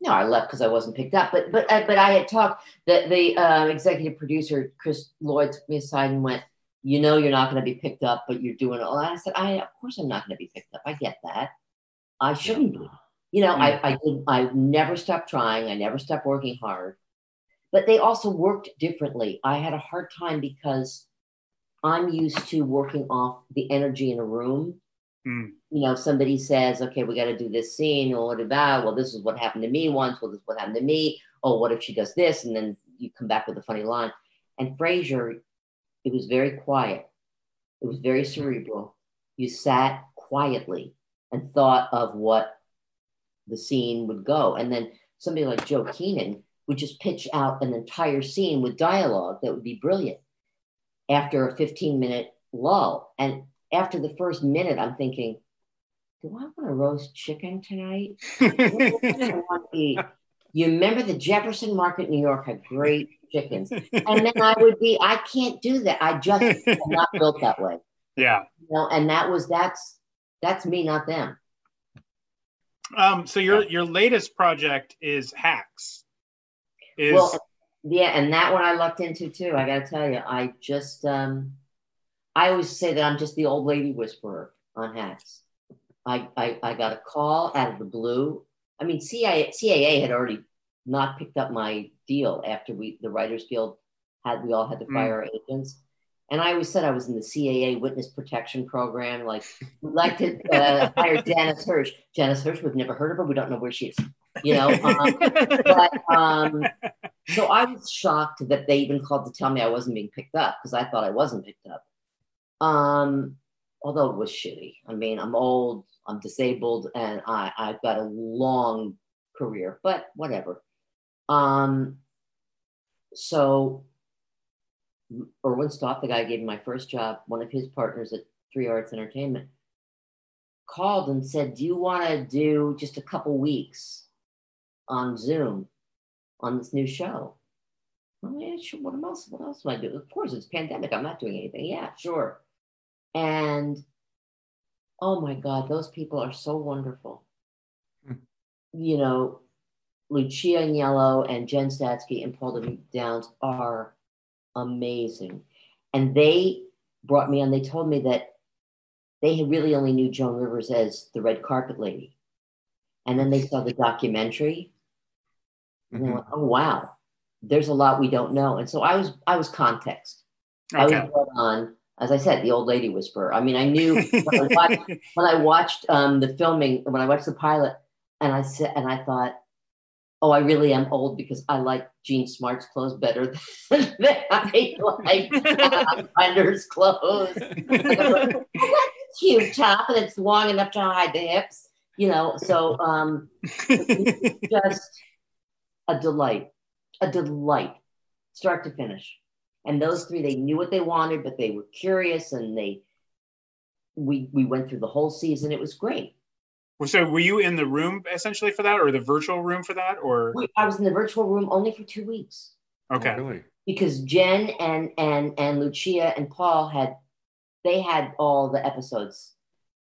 No, I left because I wasn't picked up. But but uh, but I had talked. that the uh, executive producer Chris Lloyd took me aside and went, "You know, you're not going to be picked up, but you're doing it." all." I said, "I of course I'm not going to be picked up. I get that. I shouldn't be. You know, I I did. I never stopped trying. I never stopped working hard. But they also worked differently. I had a hard time because I'm used to working off the energy in a room Mm. you know, somebody says, okay, we got to do this scene, or what about? Well, this is what happened to me once. Well, this is what happened to me. Oh, what if she does this? And then you come back with a funny line. And Frasier, it was very quiet. It was very cerebral. You sat quietly and thought of what the scene would go. And then somebody like Joe Keenan would just pitch out an entire scene with dialogue that would be brilliant after a 15 minute lull. And after the first minute, I'm thinking, do I want to roast chicken tonight? I want to eat? You remember the Jefferson Market, New York had great chickens. And then I would be, I can't do that. I just am not built that way. yeah? You know, and that was that's that's me, not them. Um, so your your latest project is Hacks. Is Well, yeah, and that one I lucked into too. I got to tell you, I just, um, I always say that I'm just the old lady whisperer on Hacks. I, I, I got a call out of the blue. I mean, CIA, CAA had already not picked up my deal after we, the Writers Guild had, we all had to Mm. fire our agents. And I always said I was in the CAA Witness Protection Program. Like, we'd like to uh, [laughs] hire Janis Hirsch. Janis Hirsch, we've never heard of her. We don't know where she is. You know, [laughs] um, but um, so I was shocked that they even called to tell me I wasn't being picked up because I thought I wasn't picked up. Um, although it was shitty. I mean, I'm old, I'm disabled, and I, I've got a long career, but whatever. Um, so Erwin Stoff, the guy gave me my first job, one of his partners at Three Arts Entertainment, called and said, Do you want to do just a couple weeks on Zoom on this new show? Oh, yeah, sure. What else? What else am I doing? Of course, it's pandemic. I'm not doing anything. Yeah, sure. And oh my God, those people are so wonderful. Hmm. You know, Lucia Aniello and Jen Statsky and Paul W. Downs are amazing. And they brought me on, they told me that they really only knew Joan Rivers as the red carpet lady. And then they saw the documentary and they went, oh wow, there's a lot we don't know. And so I was I was context. I was brought on, as I said, the old lady whisperer. I mean, I knew when I [laughs] watched, when I watched um, the filming, when I watched the pilot, and I said, and I thought, oh, I really am old because I like Jean Smart's clothes better [laughs] than I like Under's clothes. Like, oh, that's a cute top, and it's long enough to hide the hips, you know. So um, [laughs] just a delight, a delight, start to finish. And those three, they knew what they wanted, but they were curious, and they we we went through the whole season. It was great. Well so were you in the room essentially for that or the virtual room for that or I was in the virtual room only for two weeks okay Oh, really? because Jen and and and Lucia and Paul had they had all the episodes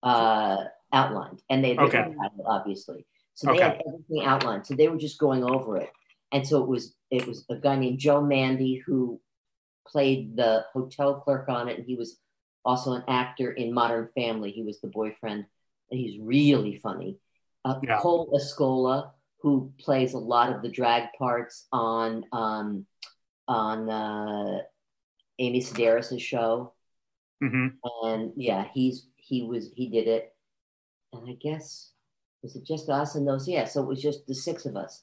uh, outlined, and they, Okay. it, obviously. So they had everything outlined. So they were just going over it, and so it was it was a guy named Joe Mande who played the hotel clerk on it, and he was also an actor in Modern Family. He was the boyfriend, and he's really funny. Uh, Yeah. Cole Escola, who plays a lot of the drag parts on um, on uh, Amy Sedaris' show, hmm and yeah, he's he was he did it, and I guess was it just us and those? Yeah, so it was just the six of us,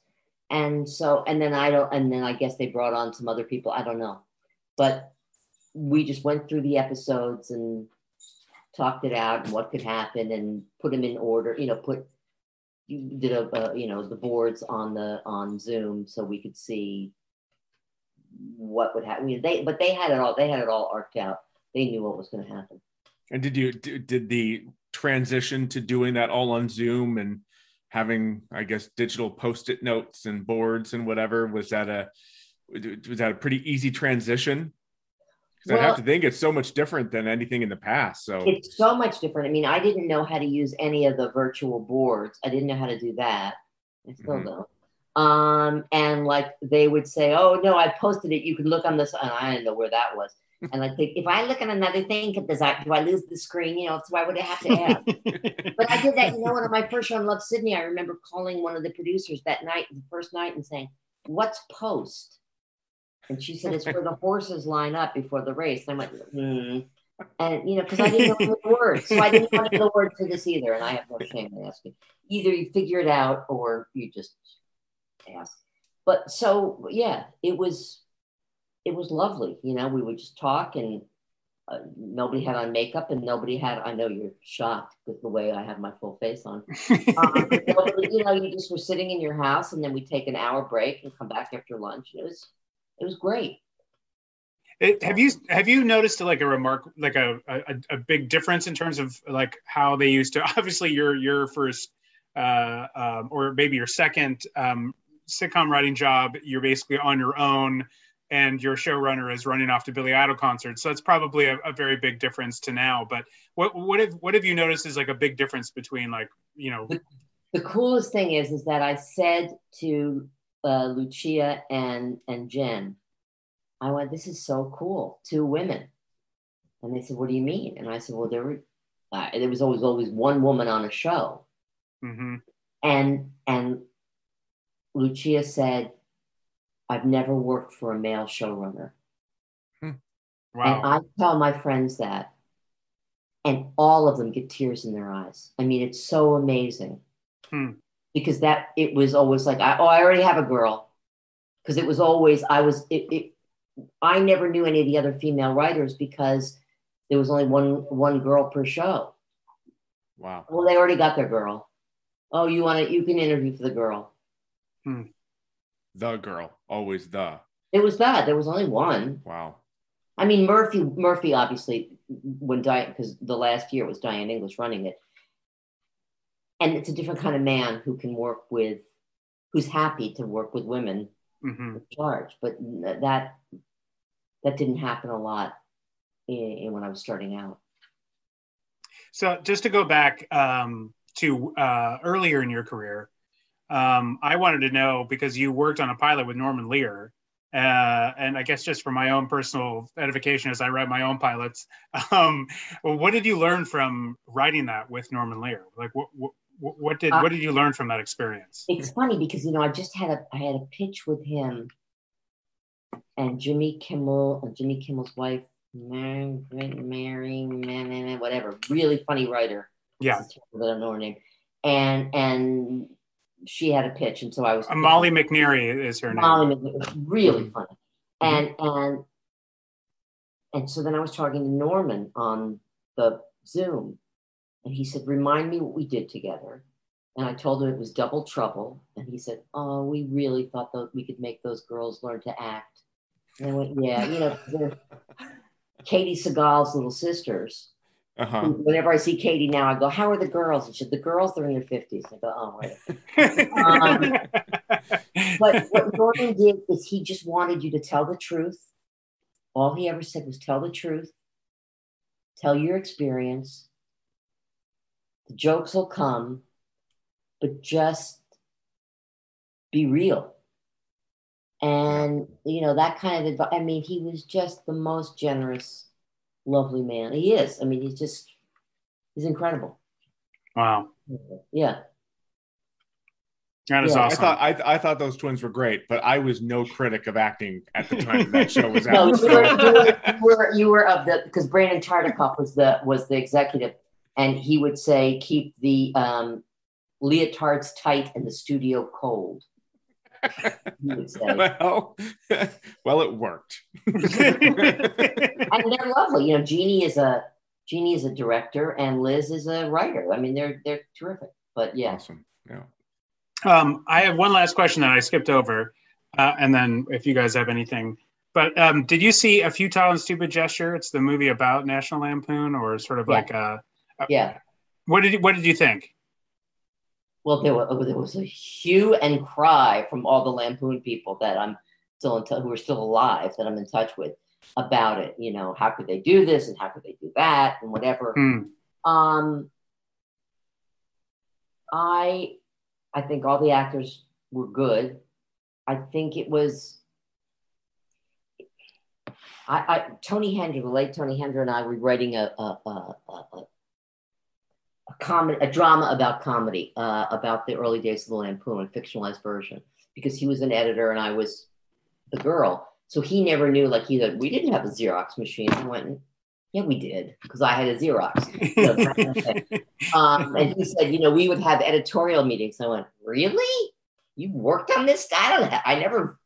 and so and then I don't, and then I guess they brought on some other people. I don't know, but we just went through the episodes and talked it out and what could happen and put them in order. You know, put you did a uh, you know the boards on the on Zoom so we could see what would happen. They but they had it all. They had it all arced out. They knew what was going to happen. And did you did the transition to doing that all on Zoom and having, I guess, digital post-it notes and boards and whatever was that a was that a pretty easy transition? Because I have to think it's so much different than anything in the past. So It's so much different. I mean, I didn't know how to use any of the virtual boards. I didn't know how to do that. I still Mhm. don't. Um, and like they would say, "Oh no, I posted it. You can look on this," and I didn't know where that was. And like, if I look at another thing, does I do I lose the screen? You know, so I would have to ask. [laughs] but I did that. You know, one of my first show on Love Sidney, I remember calling one of the producers that night, the first night, and saying, "What's post?" And she said, "It's where the horses line up before the race." And I went, "Hmm." And you know, because I didn't know the words, so I didn't know the words to this either. And I have no shame in asking. Either you figure it out or you just ask. But so yeah, it was it was lovely. You know, we would just talk and uh, nobody had on makeup and nobody had. I know you're shocked with the way I have my full face on. [laughs] Um, nobody, you know, you just were sitting in your house and then we take an hour break and come back after lunch. It was it was great. It, have you have you noticed like a remark like a, a a big difference in terms of like how they used to [laughs] obviously your your first uh, um, or maybe your second um, sitcom writing job you're basically on your own and your showrunner is running off to Billy Idol concerts so that's probably a, a very big difference to now but what what have what have you noticed is like a big difference between like you know the coolest thing is is that I said to uh, Lucia and and Jen. I went, this is so cool. Two women. And they said, what do you mean? And I said, well, there were, uh, there was always always one woman on a show. hmm And and Lucia said, I've never worked for a male showrunner. And Wow. I tell my friends that, and all of them get tears in their eyes. I mean, it's so amazing Hmm. because that it was always like, I, oh, I already have a girl, because it was always I was it, it. I never knew any of the other female writers because there was only one one girl per show. Wow. Well, they already got their girl. Oh, you want to? You can interview for the girl. The girl. Always the. It was that there was only one. Wow. I mean, Murphy, Murphy, obviously, when Diane, because the last year was Diane English running it, and it's a different kind of man who can work with, who's happy to work with women hmm in charge. But that that didn't happen a lot in, in when I was starting out. So just to go back um, to uh, earlier in your career, um, I wanted to know because you worked on a pilot with Norman Lear, uh, and I guess just for my own personal edification as I write my own pilots, [laughs] um, what did you learn from writing that with Norman Lear? Like, what what, what did Uh, what did you learn from that experience? It's funny because you know I just had a I had a pitch with him and Jimmy Kimmel and Jimmy Kimmel's wife Mary, Mary, Mary whatever, really funny writer. Yeah, I don't know her name. And and she had a pitch, and so I was Uh, Molly McNearney is her name. Molly Mc- it was really funny. And and and so then I was talking to Norman on the Zoom, and he said, "Remind me what we did together." And I told him it was double trouble, and he said, "Oh, we really thought that we could make those girls learn to act." And I went, "Yeah, you know, [laughs] Katey Sagal's little sisters." Uh huh. Whenever I see Katey now, I go, "How are the girls?" And she said, "The girls, they're in their fifties. I go, "Oh, right." Um, but what Norman did is he just wanted you to tell the truth. All he ever said was tell the truth, tell your experience. The jokes will come, but just be real. And you know that kind of advice. I mean, he was just the most generous, lovely man. He is. I mean, he's just he's incredible. wow, Yeah. that is Yeah, I I thought I, I thought those twins were great, but I was no critic of acting at the time that show was [laughs] No, out. you were, you were, you were, you were of the because Brandon Tartikoff was the was the executive, and he would say keep the um, leotards tight and the studio cold. He would say, and well, [laughs] well, it worked. And they're lovely. You know, Jeannie is a Jeannie is a director, and Liz is a writer. I mean, they're they're terrific. But yeah, Awesome. Yeah. Um, I have one last question that I skipped over, uh, and then if you guys have anything. But um, did you see A Futile and Stupid Gesture? It's the movie about National Lampoon, or sort of Yeah. like a. yeah. What did you, What did you think? Well, there, were, there was a hue and cry from all the Lampoon people that I'm still in touch, who are still alive, that I'm in touch with about it. You know, how could they do this and how could they do that and whatever. Hmm. Um, I, I think all the actors were good. I think it was. I, I Tony Hendra, the late Tony Hendra, and I were writing a, a, a, a comedy, a drama about comedy, uh, about the early days of the Lampoon, a fictionalized version, because he was an editor and I was the girl. So he never knew, like he said, we didn't have a Xerox machine. I went, yeah, we did, because I had a Xerox. You know, that kind of thing. um, and he said, you know, we would have editorial meetings. I went, really? You worked on this? I don't. I never,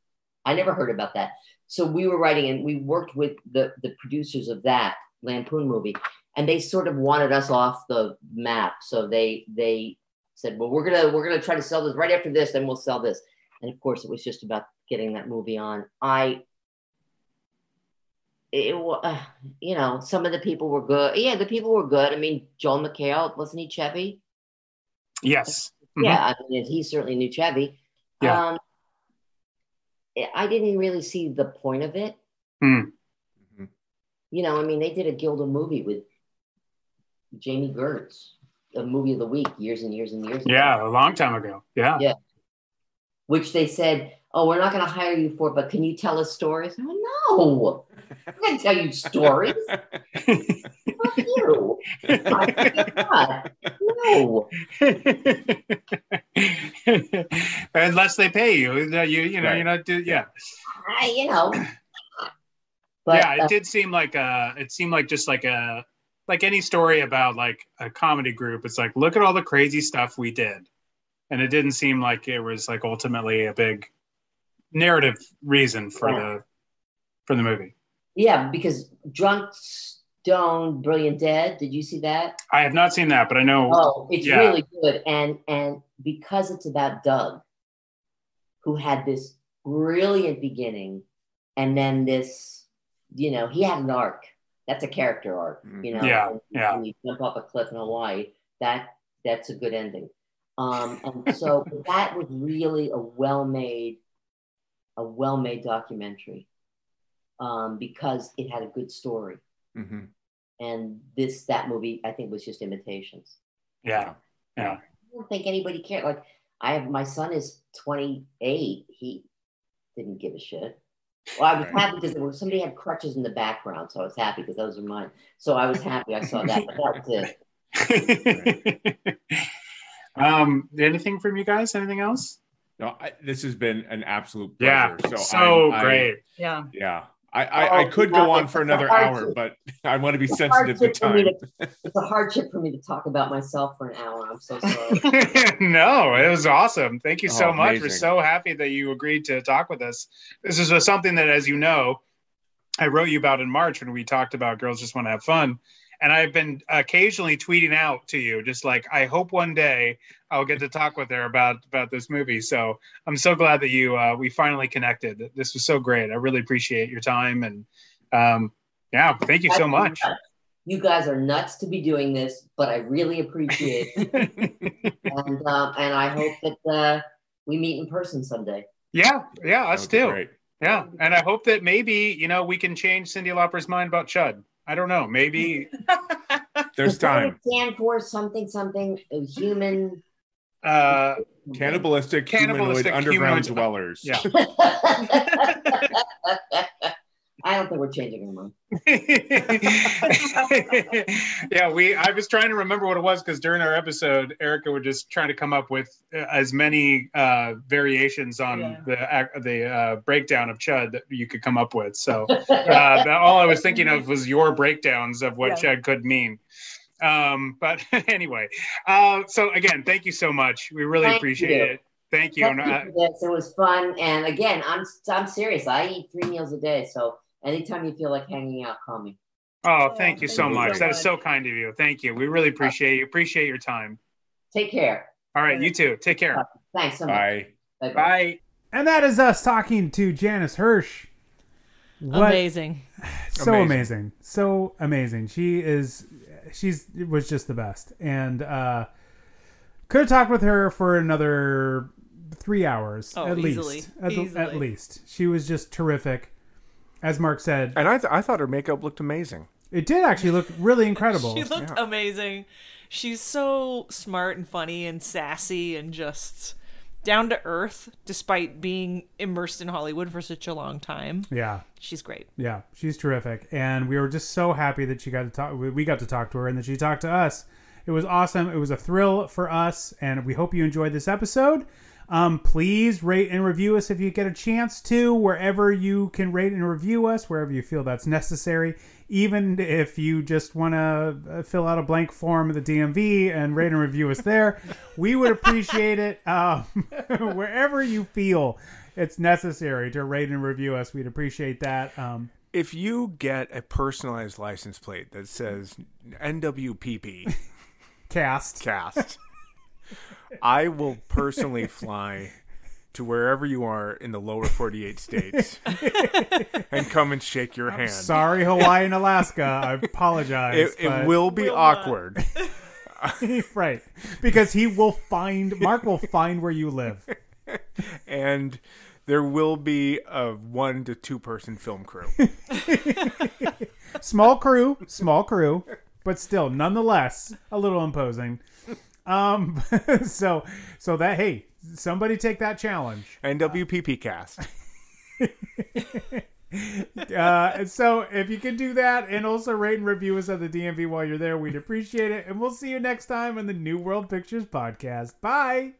I never heard about that. So we were writing, and we worked with the the producers of that Lampoon movie, and they sort of wanted us off the map. So they they said, well, we're gonna we're gonna try to sell this right after this, then we'll sell this. And of course, it was just about getting that movie on. I. It, uh, [sighs] you know, some of the people were good. Yeah, the people were good. I mean, Joel McHale, wasn't he Chevy? Yes. Mhm. Yeah, I mean, he certainly knew Chevy. Yeah. Um, I didn't really see the point of it. Hmm. You know, I mean, they did a Gilda movie with Jami Gertz, a movie of the week years and years and years ago. Yeah, a long time ago. Yeah. Yeah. Which they said, "Oh, we're not going to hire you for, but can you tell us stories?" I went, "No, I'm going to tell you stories. Fuck you. No. [laughs] Unless they pay you, you you, you know, Right. you're not. Do, yeah, I, you know." But yeah. It uh, did seem like a. It seemed like just like a, like any story about like a comedy group. It's like look at all the crazy stuff we did, and it didn't seem like it was like ultimately a big narrative reason for Yeah. the for the movie. yeah, because drunk, stone, brilliant, dead. Did you see that? I have not seen that, but I know. Oh, it's Yeah. really good, and and because it's about Doug, who had this brilliant beginning, and then this, you know, he had an arc. That's a character arc, you know. Yeah, when- yeah. When you jump off a cliff in Hawaii, that that's a good ending. Um, and so [laughs] that was really a well-made, a well-made documentary, um, because it had a good story. Mhm. And this that movie, I think, was just imitations. Yeah, yeah. I don't think anybody cared. Like I have my son is 28. He didn't give a shit. Well, I was happy because there was somebody had crutches in the background, so I was happy because those are mine. So I was happy I saw that. But that was it. [laughs] um, anything from you guys? Anything else? No, I, this has been an absolute Yeah, pleasure. so, I'm- I- great. Yeah. yeah. I, I, I Oh, could go on for another hardship. hour, but [laughs] I want to be sensitive to hardship time. to- [laughs] It's a hardship for me to talk about myself for an hour. I'm so sorry. [laughs] no, it was awesome. Thank you so Oh, much. We're so happy that you agreed to talk with us. This is something that, as you know, I wrote you about in March when we talked about Girls Just Want to Have Fun. And I've been occasionally tweeting out to you, just like, I hope one day I'll get to talk with her about about this movie. So I'm so glad that you uh, we finally connected. This was so great. I really appreciate your time and um, yeah, thank you so much. You guys are nuts to be doing this, but I really appreciate it. [laughs] and um, and I hope that uh, we meet in person someday. Yeah, yeah, us That would be too. great. Yeah, and I hope that maybe you know we can change Cyndi Lauper's mind about Chud. I don't know. Maybe [laughs] There's Does that time. Stand for something, something human. uh, Cannibalistic, Cannibalistic humanoid underground humanoid- dwellers. yeah. [laughs] [laughs] I don't think we're changing our [laughs] mind. [laughs] yeah, we. I was trying to remember what it was because during our episode, Erica was just trying to come up with uh, as many uh, variations on Yeah. the ac- the uh, breakdown of Chud that you could come up with. So [laughs] uh, all I was thinking of was your breakdowns of what Yeah. Chud could mean. Um, but anyway, uh, so again, thank you so much. We really Thank appreciate you. it. Thank you. Thank you for this. It was fun, and again, I'm I'm serious. I eat three meals a day, so anytime you feel like hanging out, call me. oh, thank you thank so you much. so That is much. so kind of you. Thank you. We really appreciate you. Appreciate your time. Take care. All right, you too. Take care. Thanks so much. Bye. Bye-bye. Bye. And that is us talking to Janis Hirsch. What Amazing. so Amazing. amazing. so amazing she is she's was just the best and uh could have talked with her for another three hours Oh, at easily. least at, the- at least she was just terrific as mark said And I, th- I thought her makeup looked amazing. it did actually look really [laughs] incredible She looked amazing. She's so smart and funny and sassy and just down to earth despite being immersed in Hollywood for such a long time. yeah She's great. yeah she's terrific and we were just so happy that she got to talk we we got to talk to her and that she talked to us it was awesome it was a thrill for us and we hope you enjoyed this episode um, please rate and review us if you get a chance to wherever you can rate and review us wherever you feel that's necessary. Even if you just want to fill out a blank form at the dmv and rate and review us there we would appreciate it. Um, [laughs] wherever you feel it's necessary to rate and review us we'd appreciate that. Um, If you get a personalized license plate that says NWPP [laughs] cast. Cast, I will personally fly to wherever you are in the lower 48 states [laughs] and come and shake your hand. Sorry, Hawaii and Alaska. I apologize. It, it will be Will awkward. [laughs] [laughs] right because he will find Mark will find where you live. and there will be a one to two person film crew. Small crew, small crew, but still, nonetheless, a little imposing. Um, [laughs] so so that hey, somebody take that challenge. [laughs] NWPP cast. [laughs] Uh, and so if you can do that and also rate and review us on the DMV while you're there, we'd appreciate it. And we'll see you next time on the New World Pictures podcast. Bye.